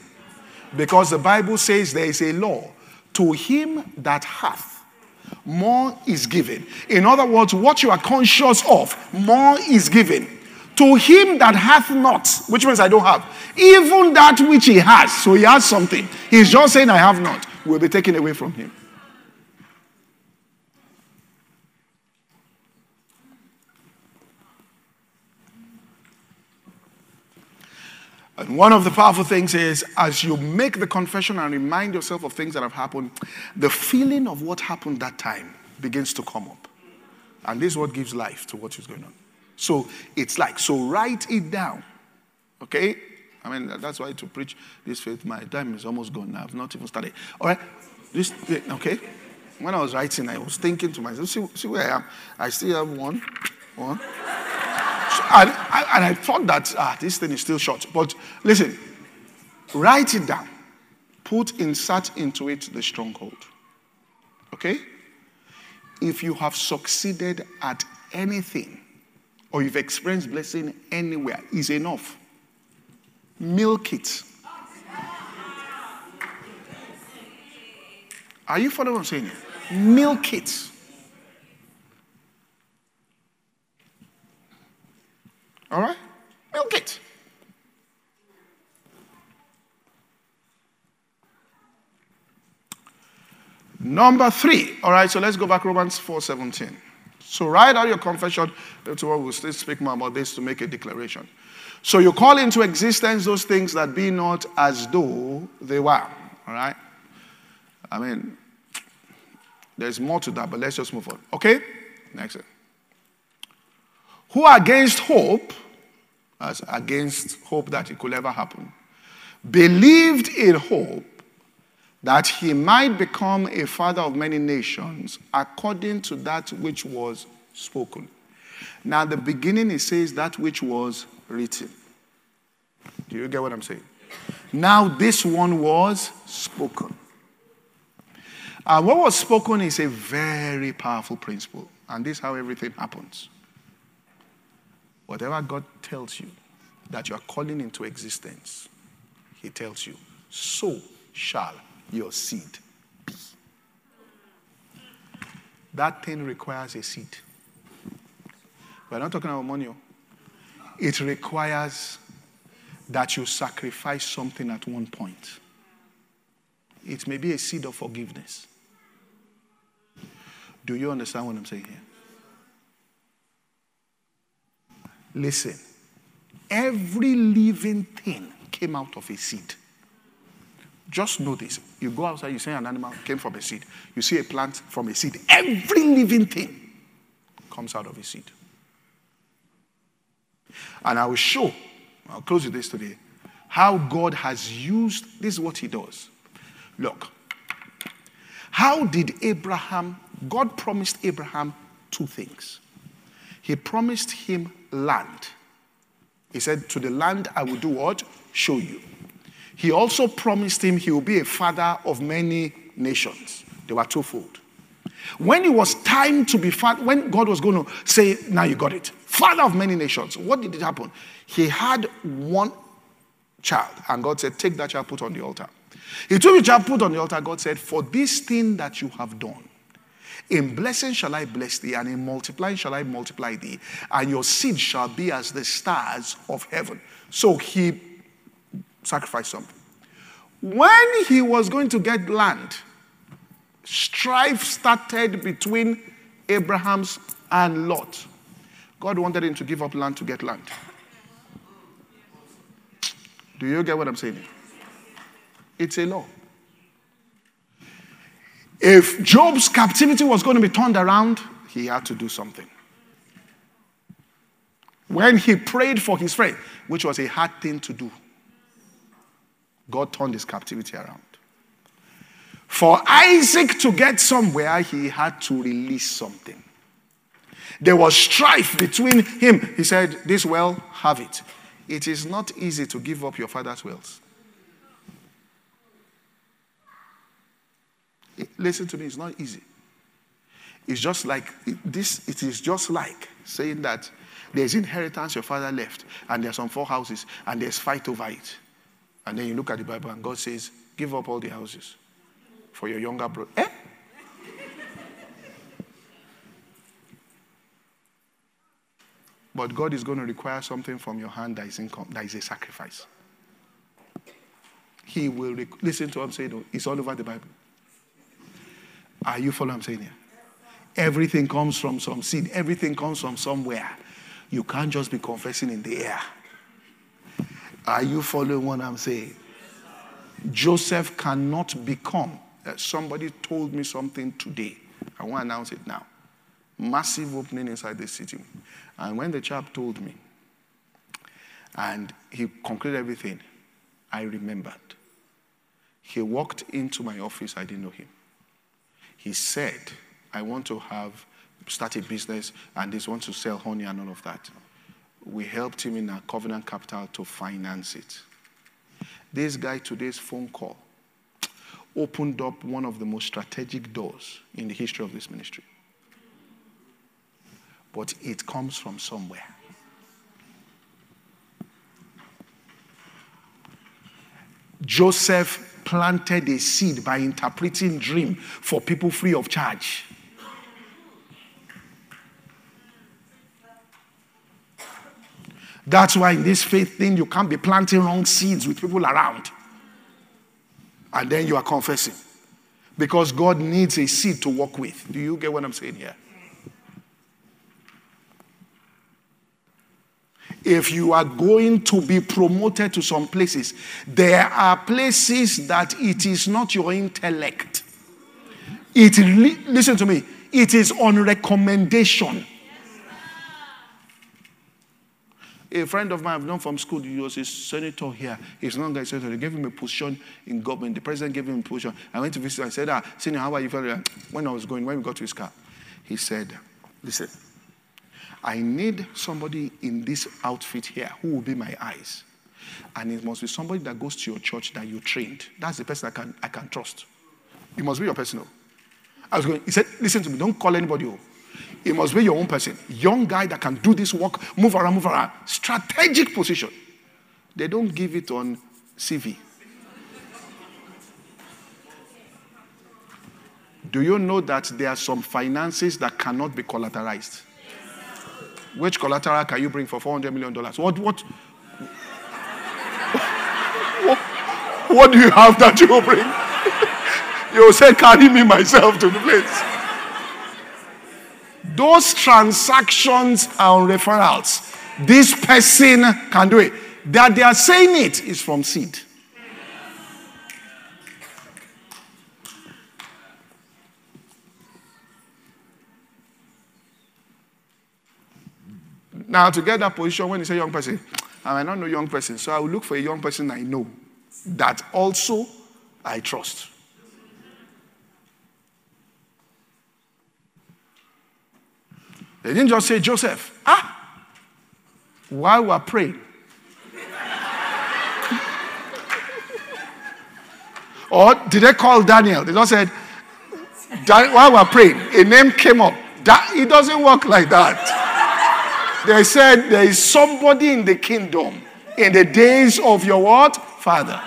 Because the Bible says there is a law to him that hath more is given. In other words, what you are conscious of, more is given. To him that hath not, which means I don't have, even that which he has, so he has something, he's just saying, I have not, will be taken away from him. And one of the powerful things is as you make the confession and remind yourself of things that have happened, the feeling of what happened that time begins to come up. And this is what gives life to what is going on. So it's like, so write it down. Okay? I mean, that's why to preach this faith, my time is almost gone. I've not even started. All right? This, okay? When I was writing, I was thinking to myself, see, see where I am. I still have one, one, and, and I thought that, ah, this thing is still short. But listen, Write it down. Put insert into it the stronghold. Okay? If you have succeeded at anything or you've experienced blessing anywhere, is enough. Milk it. Are you following what I'm saying? Milk it. All right? Milk it. Number three. All right, so let's go back Romans 4 17. So write out your confession. Tomorrow we'll still speak more about this to make a declaration. So you call into existence those things that be not as though they were. All right? I mean, there's more to that, but let's just move on. Okay? Next. Who against hope, as against hope that it could ever happen, believed in hope that he might become a father of many nations according to that which was spoken. Now, the beginning, it says that which was written. Do you get what I'm saying? Now, this one was spoken. And what was spoken is a very powerful principle. And this is how everything happens. Whatever God tells you that you are calling into existence, He tells you, so shall your seed be. That thing requires a seed. We're not talking about money. Oh. It requires that you sacrifice something at one point. It may be a seed of forgiveness. Do you understand what I'm saying here? Listen, every living thing came out of a seed. Just know this. You go outside, you see an animal came from a seed. You see a plant from a seed. Every living thing comes out of a seed. And I will show, I'll close with this today, how God has used, this is what he does. Look, how did Abraham God promised Abraham two things. He promised him land. He said, To the land I will do what? Show you. He also promised him he will be a father of many nations. They were twofold. When it was time to be father, when God was going to say, Now you got it, father of many nations, what did it happen? He had one child, and God said, Take that child, put on the altar. He took the child, put on the altar. God said, For this thing that you have done, in blessing shall I bless thee, and in multiplying shall I multiply thee, and your seed shall be as the stars of heaven. So he sacrificed something. When he was going to get land, strife started between Abraham's and Lot. God wanted him to give up land to get land. Do you get what I'm saying? It's a law. If Job's captivity was going to be turned around, he had to do something. When he prayed for his friend, which was a hard thing to do, God turned his captivity around. For Isaac to get somewhere, he had to release something. There was strife between him. He said, This well, have it. It is not easy to give up your father's wealth. Listen to me, it's not easy. It's just like this, it is just like saying that there's inheritance your father left, and there's some four houses, and there's fight over it. And then you look at the Bible, and God says, Give up all the houses for your younger brother. Eh? But God is going to require something from your hand that is, income, that is a sacrifice. He will rec- listen to what I'm saying. It's all over the Bible. Are you following what I'm saying here? Everything comes from some seed, everything comes from somewhere. You can't just be confessing in the air. Are you following what I'm saying? Joseph cannot become. Uh, somebody told me something today. I want to announce it now. Massive opening inside the city. And when the chap told me, and he concluded everything, I remembered. He walked into my office, I didn't know him. He said, I want to have start a business and they want to sell honey and all of that. We helped him in our covenant capital to finance it. This guy today's phone call opened up one of the most strategic doors in the history of this ministry. But it comes from somewhere. Joseph planted a seed by interpreting dream for people free of charge. That's why in this faith thing, you can't be planting wrong seeds with people around. And then you are confessing. Because God needs a seed to work with. Do you get what I'm saying here? If you are going to be promoted to some places, there are places that it is not your intellect. It listen to me. It is on recommendation. A friend of mine I've known from school, he was a senator here. He's not a senator. They gave him a position in government. The president gave him a position. I went to visit him. I said, ah, Senior, how are you feeling? When I was going, when we got to his car, he said, Listen, I need somebody in this outfit here who will be my eyes. And it must be somebody that goes to your church that you trained. That's the person I can, I can trust. It must be your personal. I was going, he said, Listen to me, don't call anybody. Oh. It must be your own person. Young guy that can do this work, move around, move around. Strategic position. They don't give it on CV. Do you know that there are some finances that cannot be collateralized? Which collateral can you bring for $400 million? What, what, what, what do you have that you will bring? you will say, carry me myself to the place. Those transactions are on referrals. This person can do it. That they are saying it is from seed. Now, to get that position, when you say young person, I might not know young person, so I will look for a young person I know that also I trust. They didn't just say, Joseph, ah, while we're praying. or did they call Daniel? They just said, while we're praying, a name came up. That, it doesn't work like that. They said, there is somebody in the kingdom in the days of your what? Father.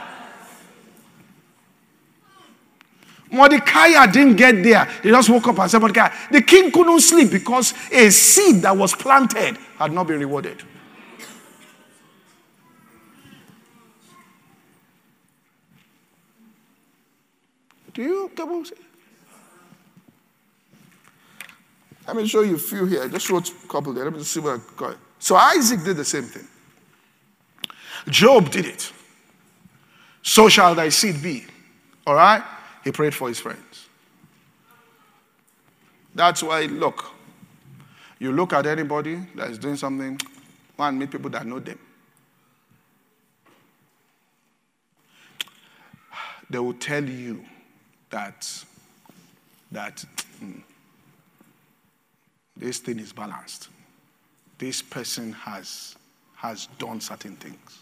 Mordecai didn't get there. He just woke up and said, Mordecai, the king couldn't sleep because a seed that was planted had not been rewarded. Do you get what I'm saying? Let me show you a few here. I just wrote a couple there. Let me see what I got. So Isaac did the same thing. Job did it. So shall thy seed be. All right? He prayed for his friends. That's why, look, you look at anybody that is doing something, one, meet people that know them. They will tell you that, that mm, this thing is balanced. This person has, has done certain things.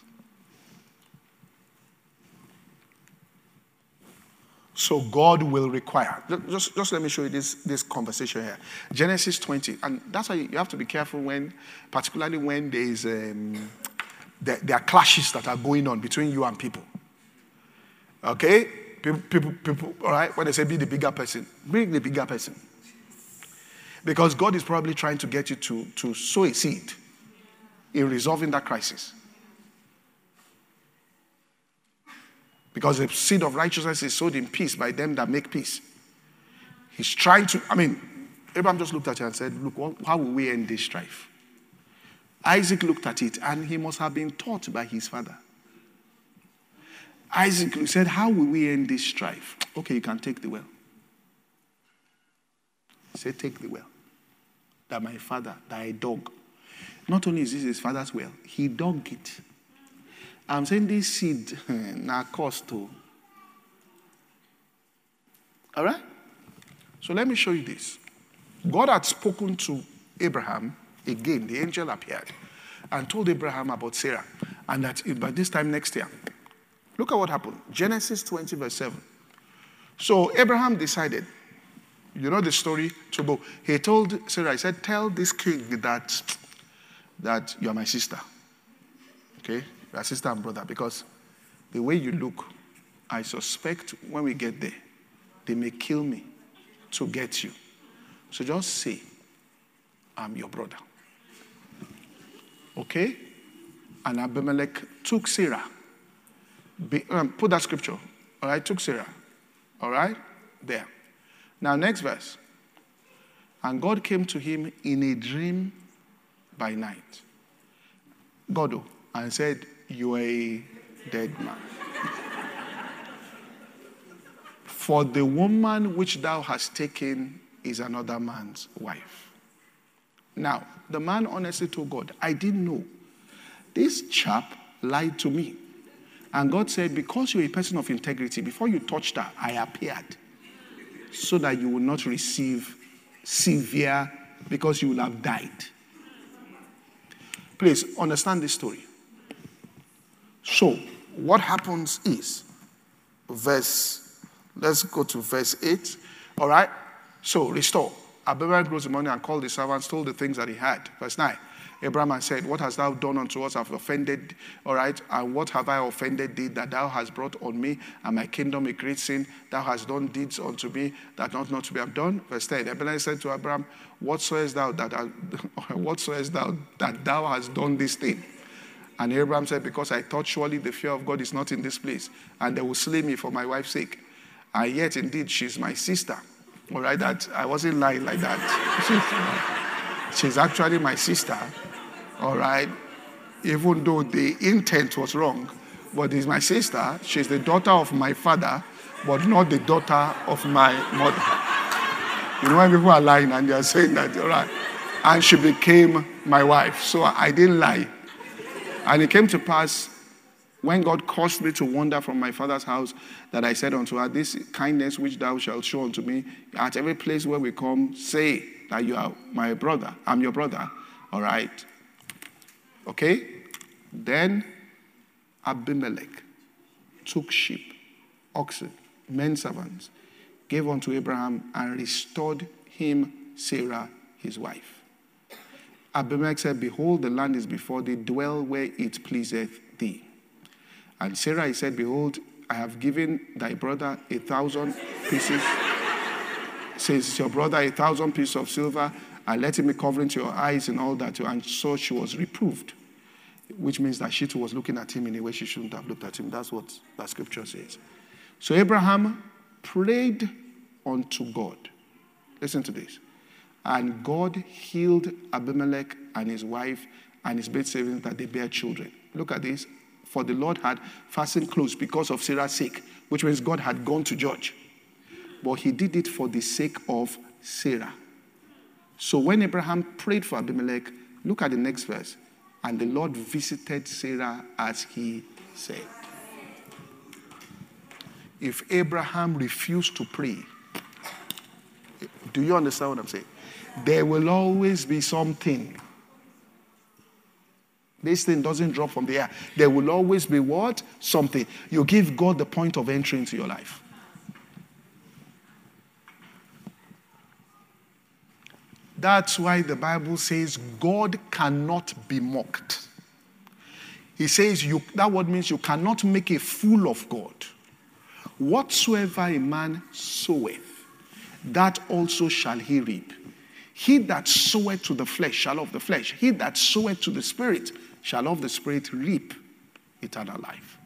So God will require. Just, just let me show you this, this conversation here. Genesis 20. And that's why you have to be careful when, particularly when there is um, there, there, are clashes that are going on between you and people. Okay? People, people, people, all right? When they say be the bigger person, bring the bigger person. Because God is probably trying to get you to, to sow a seed in resolving that crisis. Because the seed of righteousness is sowed in peace by them that make peace. He's trying to, I mean, Abraham just looked at it and said, Look, how will we end this strife? Isaac looked at it and he must have been taught by his father. Isaac said, How will we end this strife? Okay, you can take the well. He said, Take the well. That my father, that I dug. Not only is this his father's well, he dug it. I'm saying this seed na cost too. All right? So let me show you this. God had spoken to Abraham again. The angel appeared and told Abraham about Sarah, and that by this time next year, Look at what happened. Genesis 20, verse 7. So Abraham decided, you know the story, Tubo. He told Sarah, he said, Tell this king that, that you are my sister. Okay? You are sister and brother. Because the way you look, I suspect when we get there, they may kill me to get you. So just say, I'm your brother. Okay? And Abimelech took Sarah. Be, um, put that scripture. All right, took Sarah. All right? There. Now, next verse. And God came to him in a dream by night. God, oh, and said, You are a dead man. For the woman which thou hast taken is another man's wife. Now, the man honestly told God, I didn't know. This chap lied to me. And God said, Because you're a person of integrity, before you touched her, I appeared so that you will not receive severe, because you will have died. Please understand this story. So, what happens is, verse, let's go to verse 8. All right? So, restore. Abimelech rose the morning and called the servants, told the things that he had. Verse 9. Abraham said, What hast thou done unto us? I've offended, all right, and what have I offended thee that thou hast brought on me and my kingdom a great sin? Thou hast done deeds unto me that not not to be done. Verse 10. Abimelech said to Abraham, What sayest thou that what sayest thou that thou hast done this thing? And Abraham said, Because I thought surely the fear of God is not in this place, and they will slay me for my wife's sake. And yet, indeed, she's my sister. All right, that I wasn't lying like that. she's actually my sister all right? Even though the intent was wrong, but is my sister. She's the daughter of my father, but not the daughter of my mother. You know, when people are lying and they are saying that, all right. And she became my wife. So I didn't lie. And it came to pass when God caused me to wander from my father's house, that I said unto her, This kindness which thou shalt show unto me, at every place where we come, say that you are my brother. I'm your brother. All right. Okay? Then Abimelech took sheep, oxen, men servants, gave unto Abraham, and restored him Sarah, his wife. Abimelech said, Behold, the land is before thee, dwell where it pleaseth thee. And Sarah said, Behold, I have given thy brother a thousand pieces. Says your brother a thousand pieces of silver, and let him be covering to your eyes and all that. And so she was reproved which means that she too was looking at him in a way she shouldn't have looked at him. That's what that scripture says. So Abraham prayed unto God. Listen to this. And God healed Abimelech and his wife and his maidservants that they bear children. Look at this. For the Lord had fastened close because of Sarah's sake, which means God had gone to judge. But he did it for the sake of Sarah. So when Abraham prayed for Abimelech, look at the next verse. And the Lord visited Sarah as he said. If Abraham refused to pray, do you understand what I'm saying? There will always be something. This thing doesn't drop from the air. There will always be what? Something. You give God the point of entry into your life. That's why the Bible says God cannot be mocked. He says you, that word means you cannot make a fool of God. Whatsoever a man soweth, that also shall he reap. He that soweth to the flesh shall of the flesh. He that soweth to the spirit shall of the spirit reap eternal life.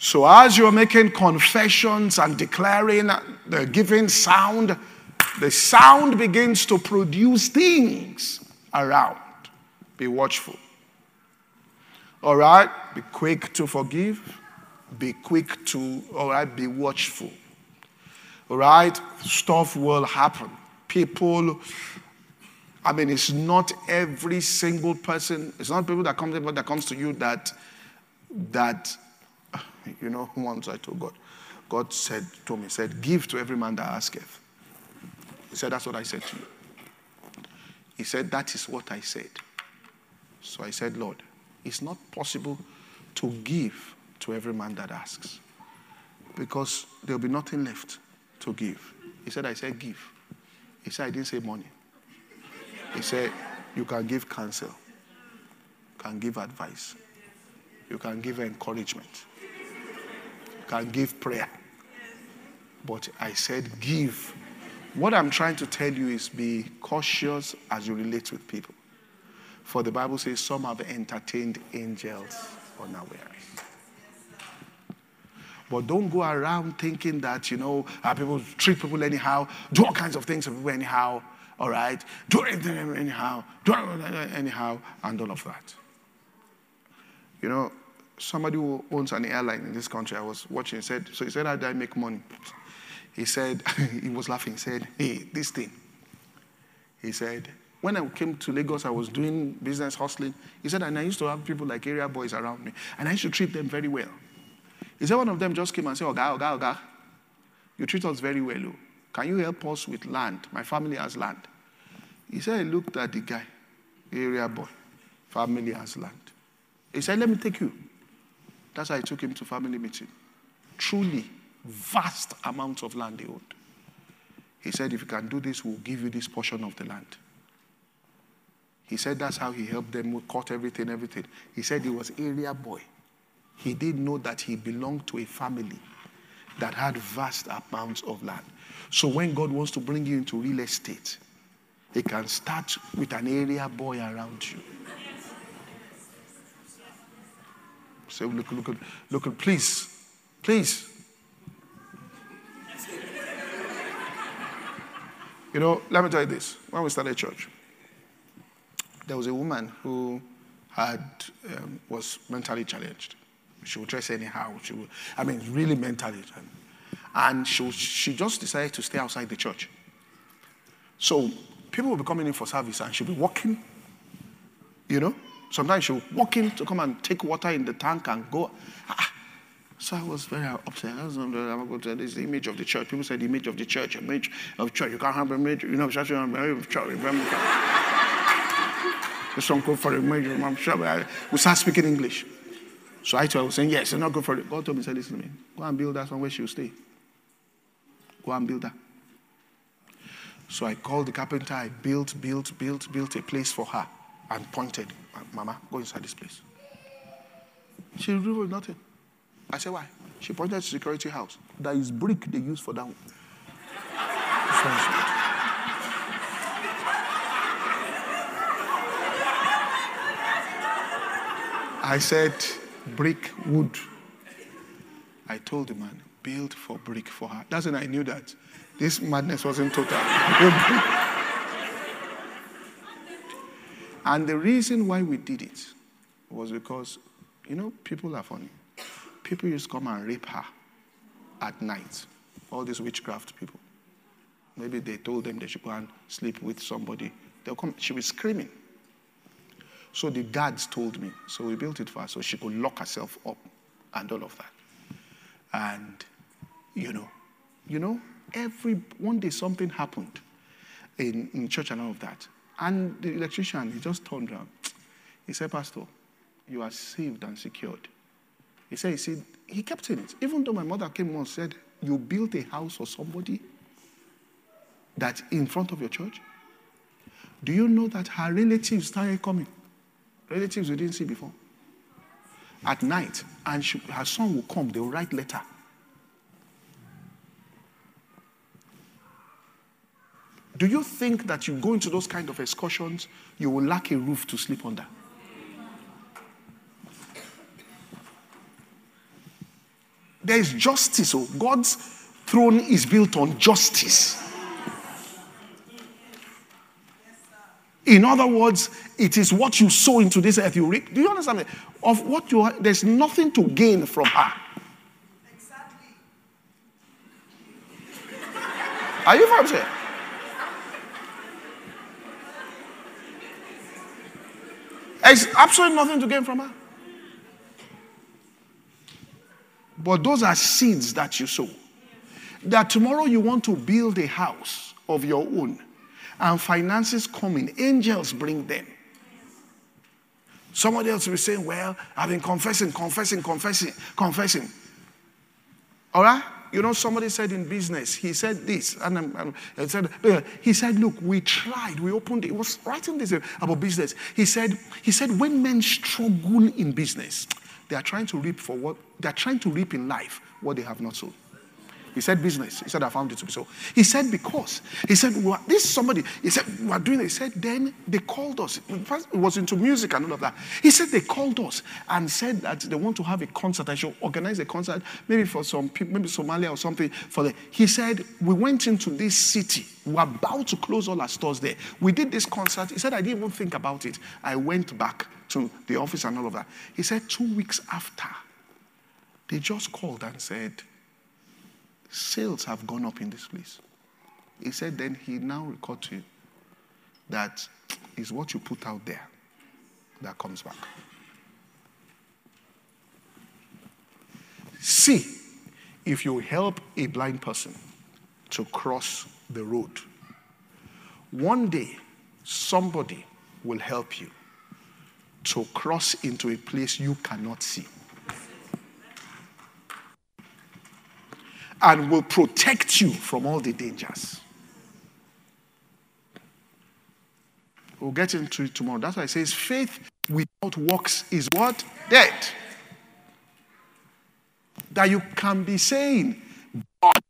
So, as you're making confessions and declaring the giving sound, the sound begins to produce things around. Be watchful. All right? Be quick to forgive. Be quick to, all right, be watchful. All right? Stuff will happen. People, I mean, it's not every single person, it's not people that comes that comes to you that, that, you know, once I told God, God said to me, said, give to every man that asketh. He said, That's what I said to you. He said, That is what I said. So I said, Lord, it's not possible to give to every man that asks. Because there'll be nothing left to give. He said, I said, give. He said, I didn't say money. He said, you can give counsel, you can give advice, you can give encouragement, you can give prayer. But I said, give. What I'm trying to tell you is be cautious as you relate with people. For the Bible says some have entertained angels unawares. But don't go around thinking that, you know, uh, people treat people anyhow, do all kinds of things to people anyhow, all right? Do anything anyhow, do anyhow, and all of that. You know, somebody who owns an airline in this country, I was watching, said, so he said, how do I make money? He said, he was laughing, he said, hey, this thing. He said, when I came to Lagos, I was doing business hustling. He said, and I used to have people like area boys around me, and I used to treat them very well. He said, one of them just came and said, Oga, Oga, Oga, you treat us very well. Oh. Can you help us with land? My family has land. He said, he looked at the guy, area boy, family has land. He said, let me take you. That's why I took him to family meeting. Truly, vast amounts of land they owned. He said, if you can do this, we'll give you this portion of the land. He said that's how he helped them cut everything, everything. He said he was area boy. He didn't know that he belonged to a family that had vast amounts of land. So when God wants to bring you into real estate, he can start with an area boy around you. So look, look, look, look, please, please. You know, let me tell you this. When we started church, there was a woman who had um, was mentally challenged. She would dress anyhow. She would, I mean, really mentally. And she, she just decided to stay outside the church. So people will be coming in for service and she'll be walking, you know. Sometimes she'll walk in to come and take water in the tank and go. Ah. So I was very upset. I was going to this image of the church. People the image of the church, image of church. You can't have an image, you know, church, of church. This one go for a image. I'm sure. We start speaking English. So I told I was saying, yes, it's not good for it. God told me, said, listen to me. Go and build that somewhere she'll stay. Go and build that. So I called the carpenter, I built, built, built, built a place for her and pointed, Mama, go inside this place. She revealed nothing. I said, why? She pointed to security house. That is brick they use for that one. I said, brick wood. I told the man, build for brick for her. That's when I knew that this madness wasn't total. and the reason why we did it was because, you know, people are funny. People used to come and rape her at night. All these witchcraft people. Maybe they told them they should go and sleep with somebody. They'll come, she was screaming. So the guards told me. So we built it for her so she could lock herself up and all of that. And, you know, you know, every one day something happened in, in church and all of that. And the electrician, he just turned around. He said, Pastor, you are saved and secured. He said, he said, he kept saying it. Even though my mother came and said, You built a house for somebody that in front of your church. Do you know that her relatives started coming? Relatives we didn't see before. At night, and she, her son will come, they will write letter. Do you think that you go into those kind of excursions, you will lack a roof to sleep under? There is justice. Oh, God's throne is built on justice. In other words, it is what you sow into this earth you reap. Do you understand? Me? Of what you are, there's nothing to gain from her. Exactly. Are you from here? There's absolutely nothing to gain from her. But those are seeds that you sow. That tomorrow you want to build a house of your own and finances come in, angels bring them. Somebody else will be saying, Well, I've been confessing, confessing, confessing, confessing. All right? You know, somebody said in business, he said this, and I'm, I'm, I said, uh, he said, look, we tried, we opened, it was writing this about business. He said, he said, when men struggle in business, they are trying to reap for what they are trying to reap in life what they have not sown. He said business. He said, I found it to be so. He said, because. He said, this somebody. He said, we are doing it. He said, then they called us. It was into music and all of that. He said, they called us and said that they want to have a concert. I should organize a concert, maybe for some people, maybe Somalia or something. For the, he said, we went into this city. We are about to close all our stores there. We did this concert. He said, I didn't even think about it. I went back to the office and all of that. He said, two weeks after, they just called and said, sales have gone up in this place. He said, then he now recalled to you that is what you put out there that comes back. See, if you help a blind person to cross the road, one day somebody will help you to cross into a place you cannot see. and will protect you from all the dangers. We'll get into it tomorrow. That's why it says faith without works is what? Dead. That you can be saying, God,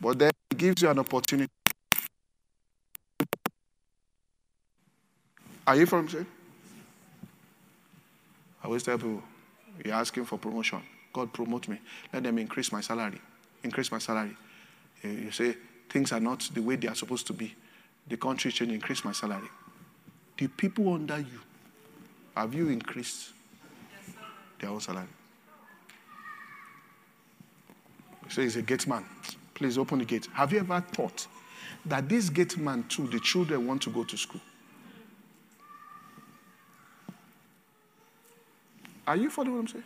but then gives you an opportunity. Are you from say? I always tell people, you're asking for promotion. God promote me. Let them increase my salary. Increase my salary. You say things are not the way they are supposed to be. The country change, increase my salary. The people under you, have you increased their own salary? So he's a gate man. Please open the gate. Have you ever thought that this gate man too, the children want to go to school? Are you following what I'm saying?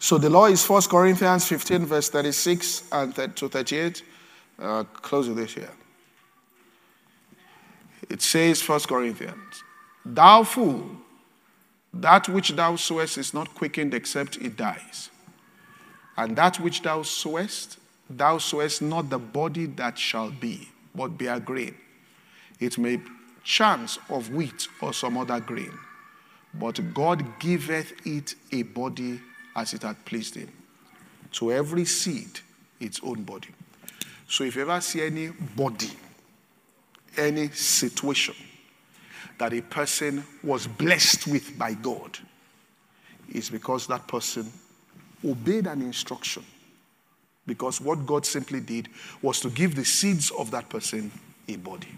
So the law is 1 Corinthians 15, verse 36 and to 38. Uh, close with this here. It says, 1 Corinthians, Thou fool, that which thou sowest is not quickened except it dies. And that which thou sowest, thou sowest not the body that shall be, but bare grain. It may chance of wheat or some other grain, but God giveth it a body as it had pleased him. To every seed, its own body. So if you ever see any body, any situation that a person was blessed with by God, it's because that person obeyed an instruction. Because what God simply did was to give the seeds of that person a body.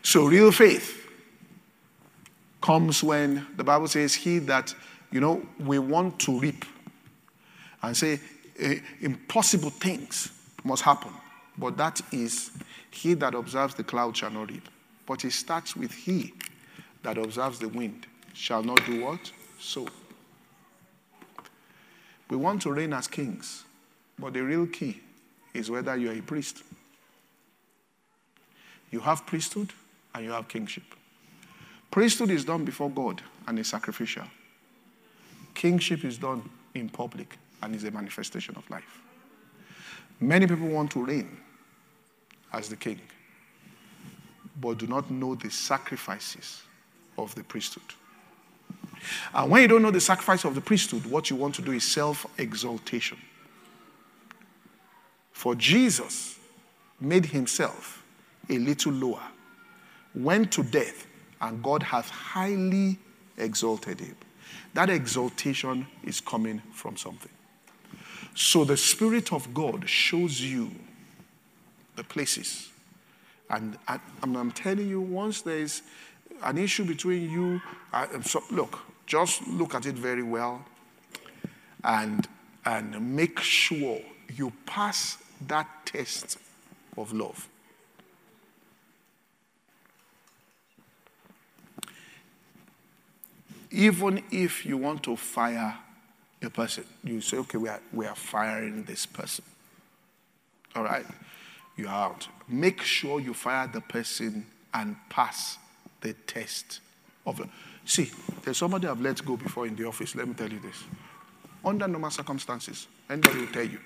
So, real faith comes when the Bible says, He that, you know, we want to reap and say, eh, impossible things must happen. But that is, He that observes the cloud shall not reap. But it starts with He that observes the wind shall not do what? So. We want to reign as kings, but the real key is whether you are a priest. You have priesthood and you have kingship. Priesthood is done before God and is sacrificial. Kingship is done in public and is a manifestation of life. Many people want to reign as the king, but do not know the sacrifices of the priesthood. And when you don't know the sacrifice of the priesthood, what you want to do is self exaltation. For Jesus made himself a little lower, went to death, and God hath highly exalted him. That exaltation is coming from something. So the Spirit of God shows you the places. And, I, am telling you, once there's an issue between you, uh, so look, just look at it very well and, and make sure you pass that test of love. even if you want to fire a person. You say, okay, we are, we are firing this person. All right? You're out. Make sure you fire the person and pass the test of it. See, there's somebody I've let go before in the office. Let me tell you this. Under normal circumstances, anybody will tell you.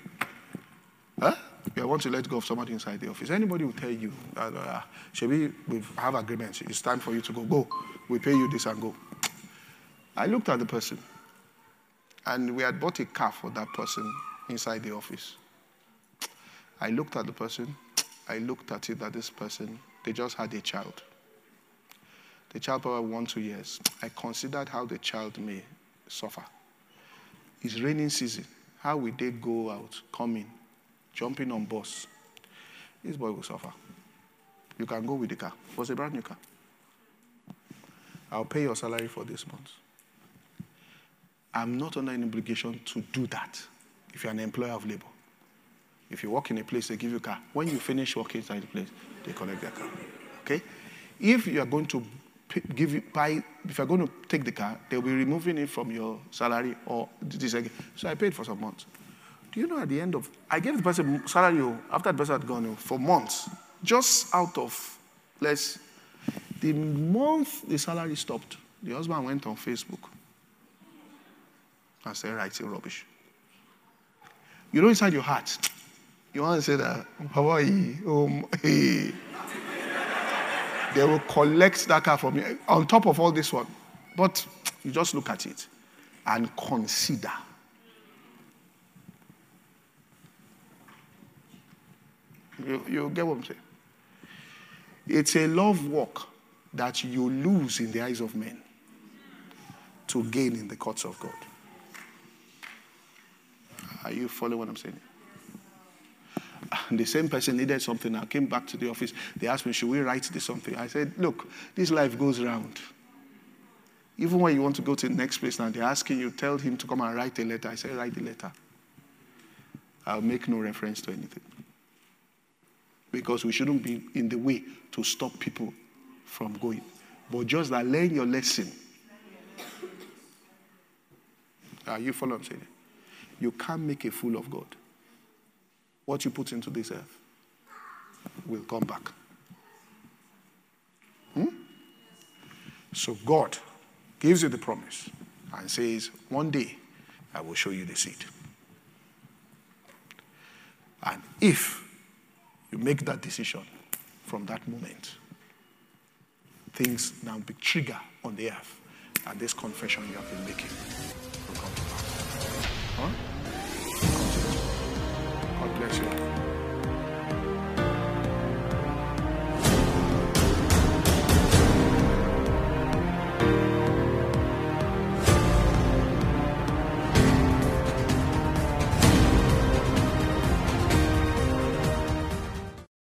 Huh? You want to let go of somebody inside the office. Anybody will tell you, uh, uh, we, we have agreements. It's time for you to go. Go. We pay you this and go. I looked at the person, and we had bought a car for that person inside the office. I looked at the person. I looked at it that this person, they just had a child. The child probably one, two years. I considered how the child may suffer. It's raining season. How will they go out, coming, jumping on bus? This boy will suffer. You can go with the car. It was a brand new car. I'll pay your salary for this month. I'm not under any obligation to do that if you're an employer of labor. If you work in a place, they give you a car. When you finish working inside the place, they collect their car. Okay? If you are going to give you, buy, if you're going to take the car, they'll be removing it from your salary or this again. So I paid for some months. Do you know at the end of, I gave the person salary oh, after the person had gone oh, for months, just out of less. The month the salary stopped, the husband went on Facebook and started writing rubbish. You know, inside your heart, you want to say that, Hawaii, oh, hey. Um, they will collect that car from you on top of all this one. But you just look at it and consider. You, you get what I'm saying? It's a love walk that you lose in the eyes of men to gain in the courts of God. Are you following what I'm saying? The same person needed something. I came back to the office. They asked me, Should we write this something? I said, Look, this life goes round. Even when you want to go to the next place now, they're asking you, tell him to come and write a letter. I said, Write the letter. I'll make no reference to anything. Because we shouldn't be in the way to stop people from going. But just that learn your lesson. Are you following what I'm saying? You can't make a fool of God. What you put into this earth will come back. Hmm? So God gives you the promise and says, One day I will show you the seed. And if you make that decision from that moment, things now be trigger on the earth, and this confession you have been making will come to pass. Huh? Bless you.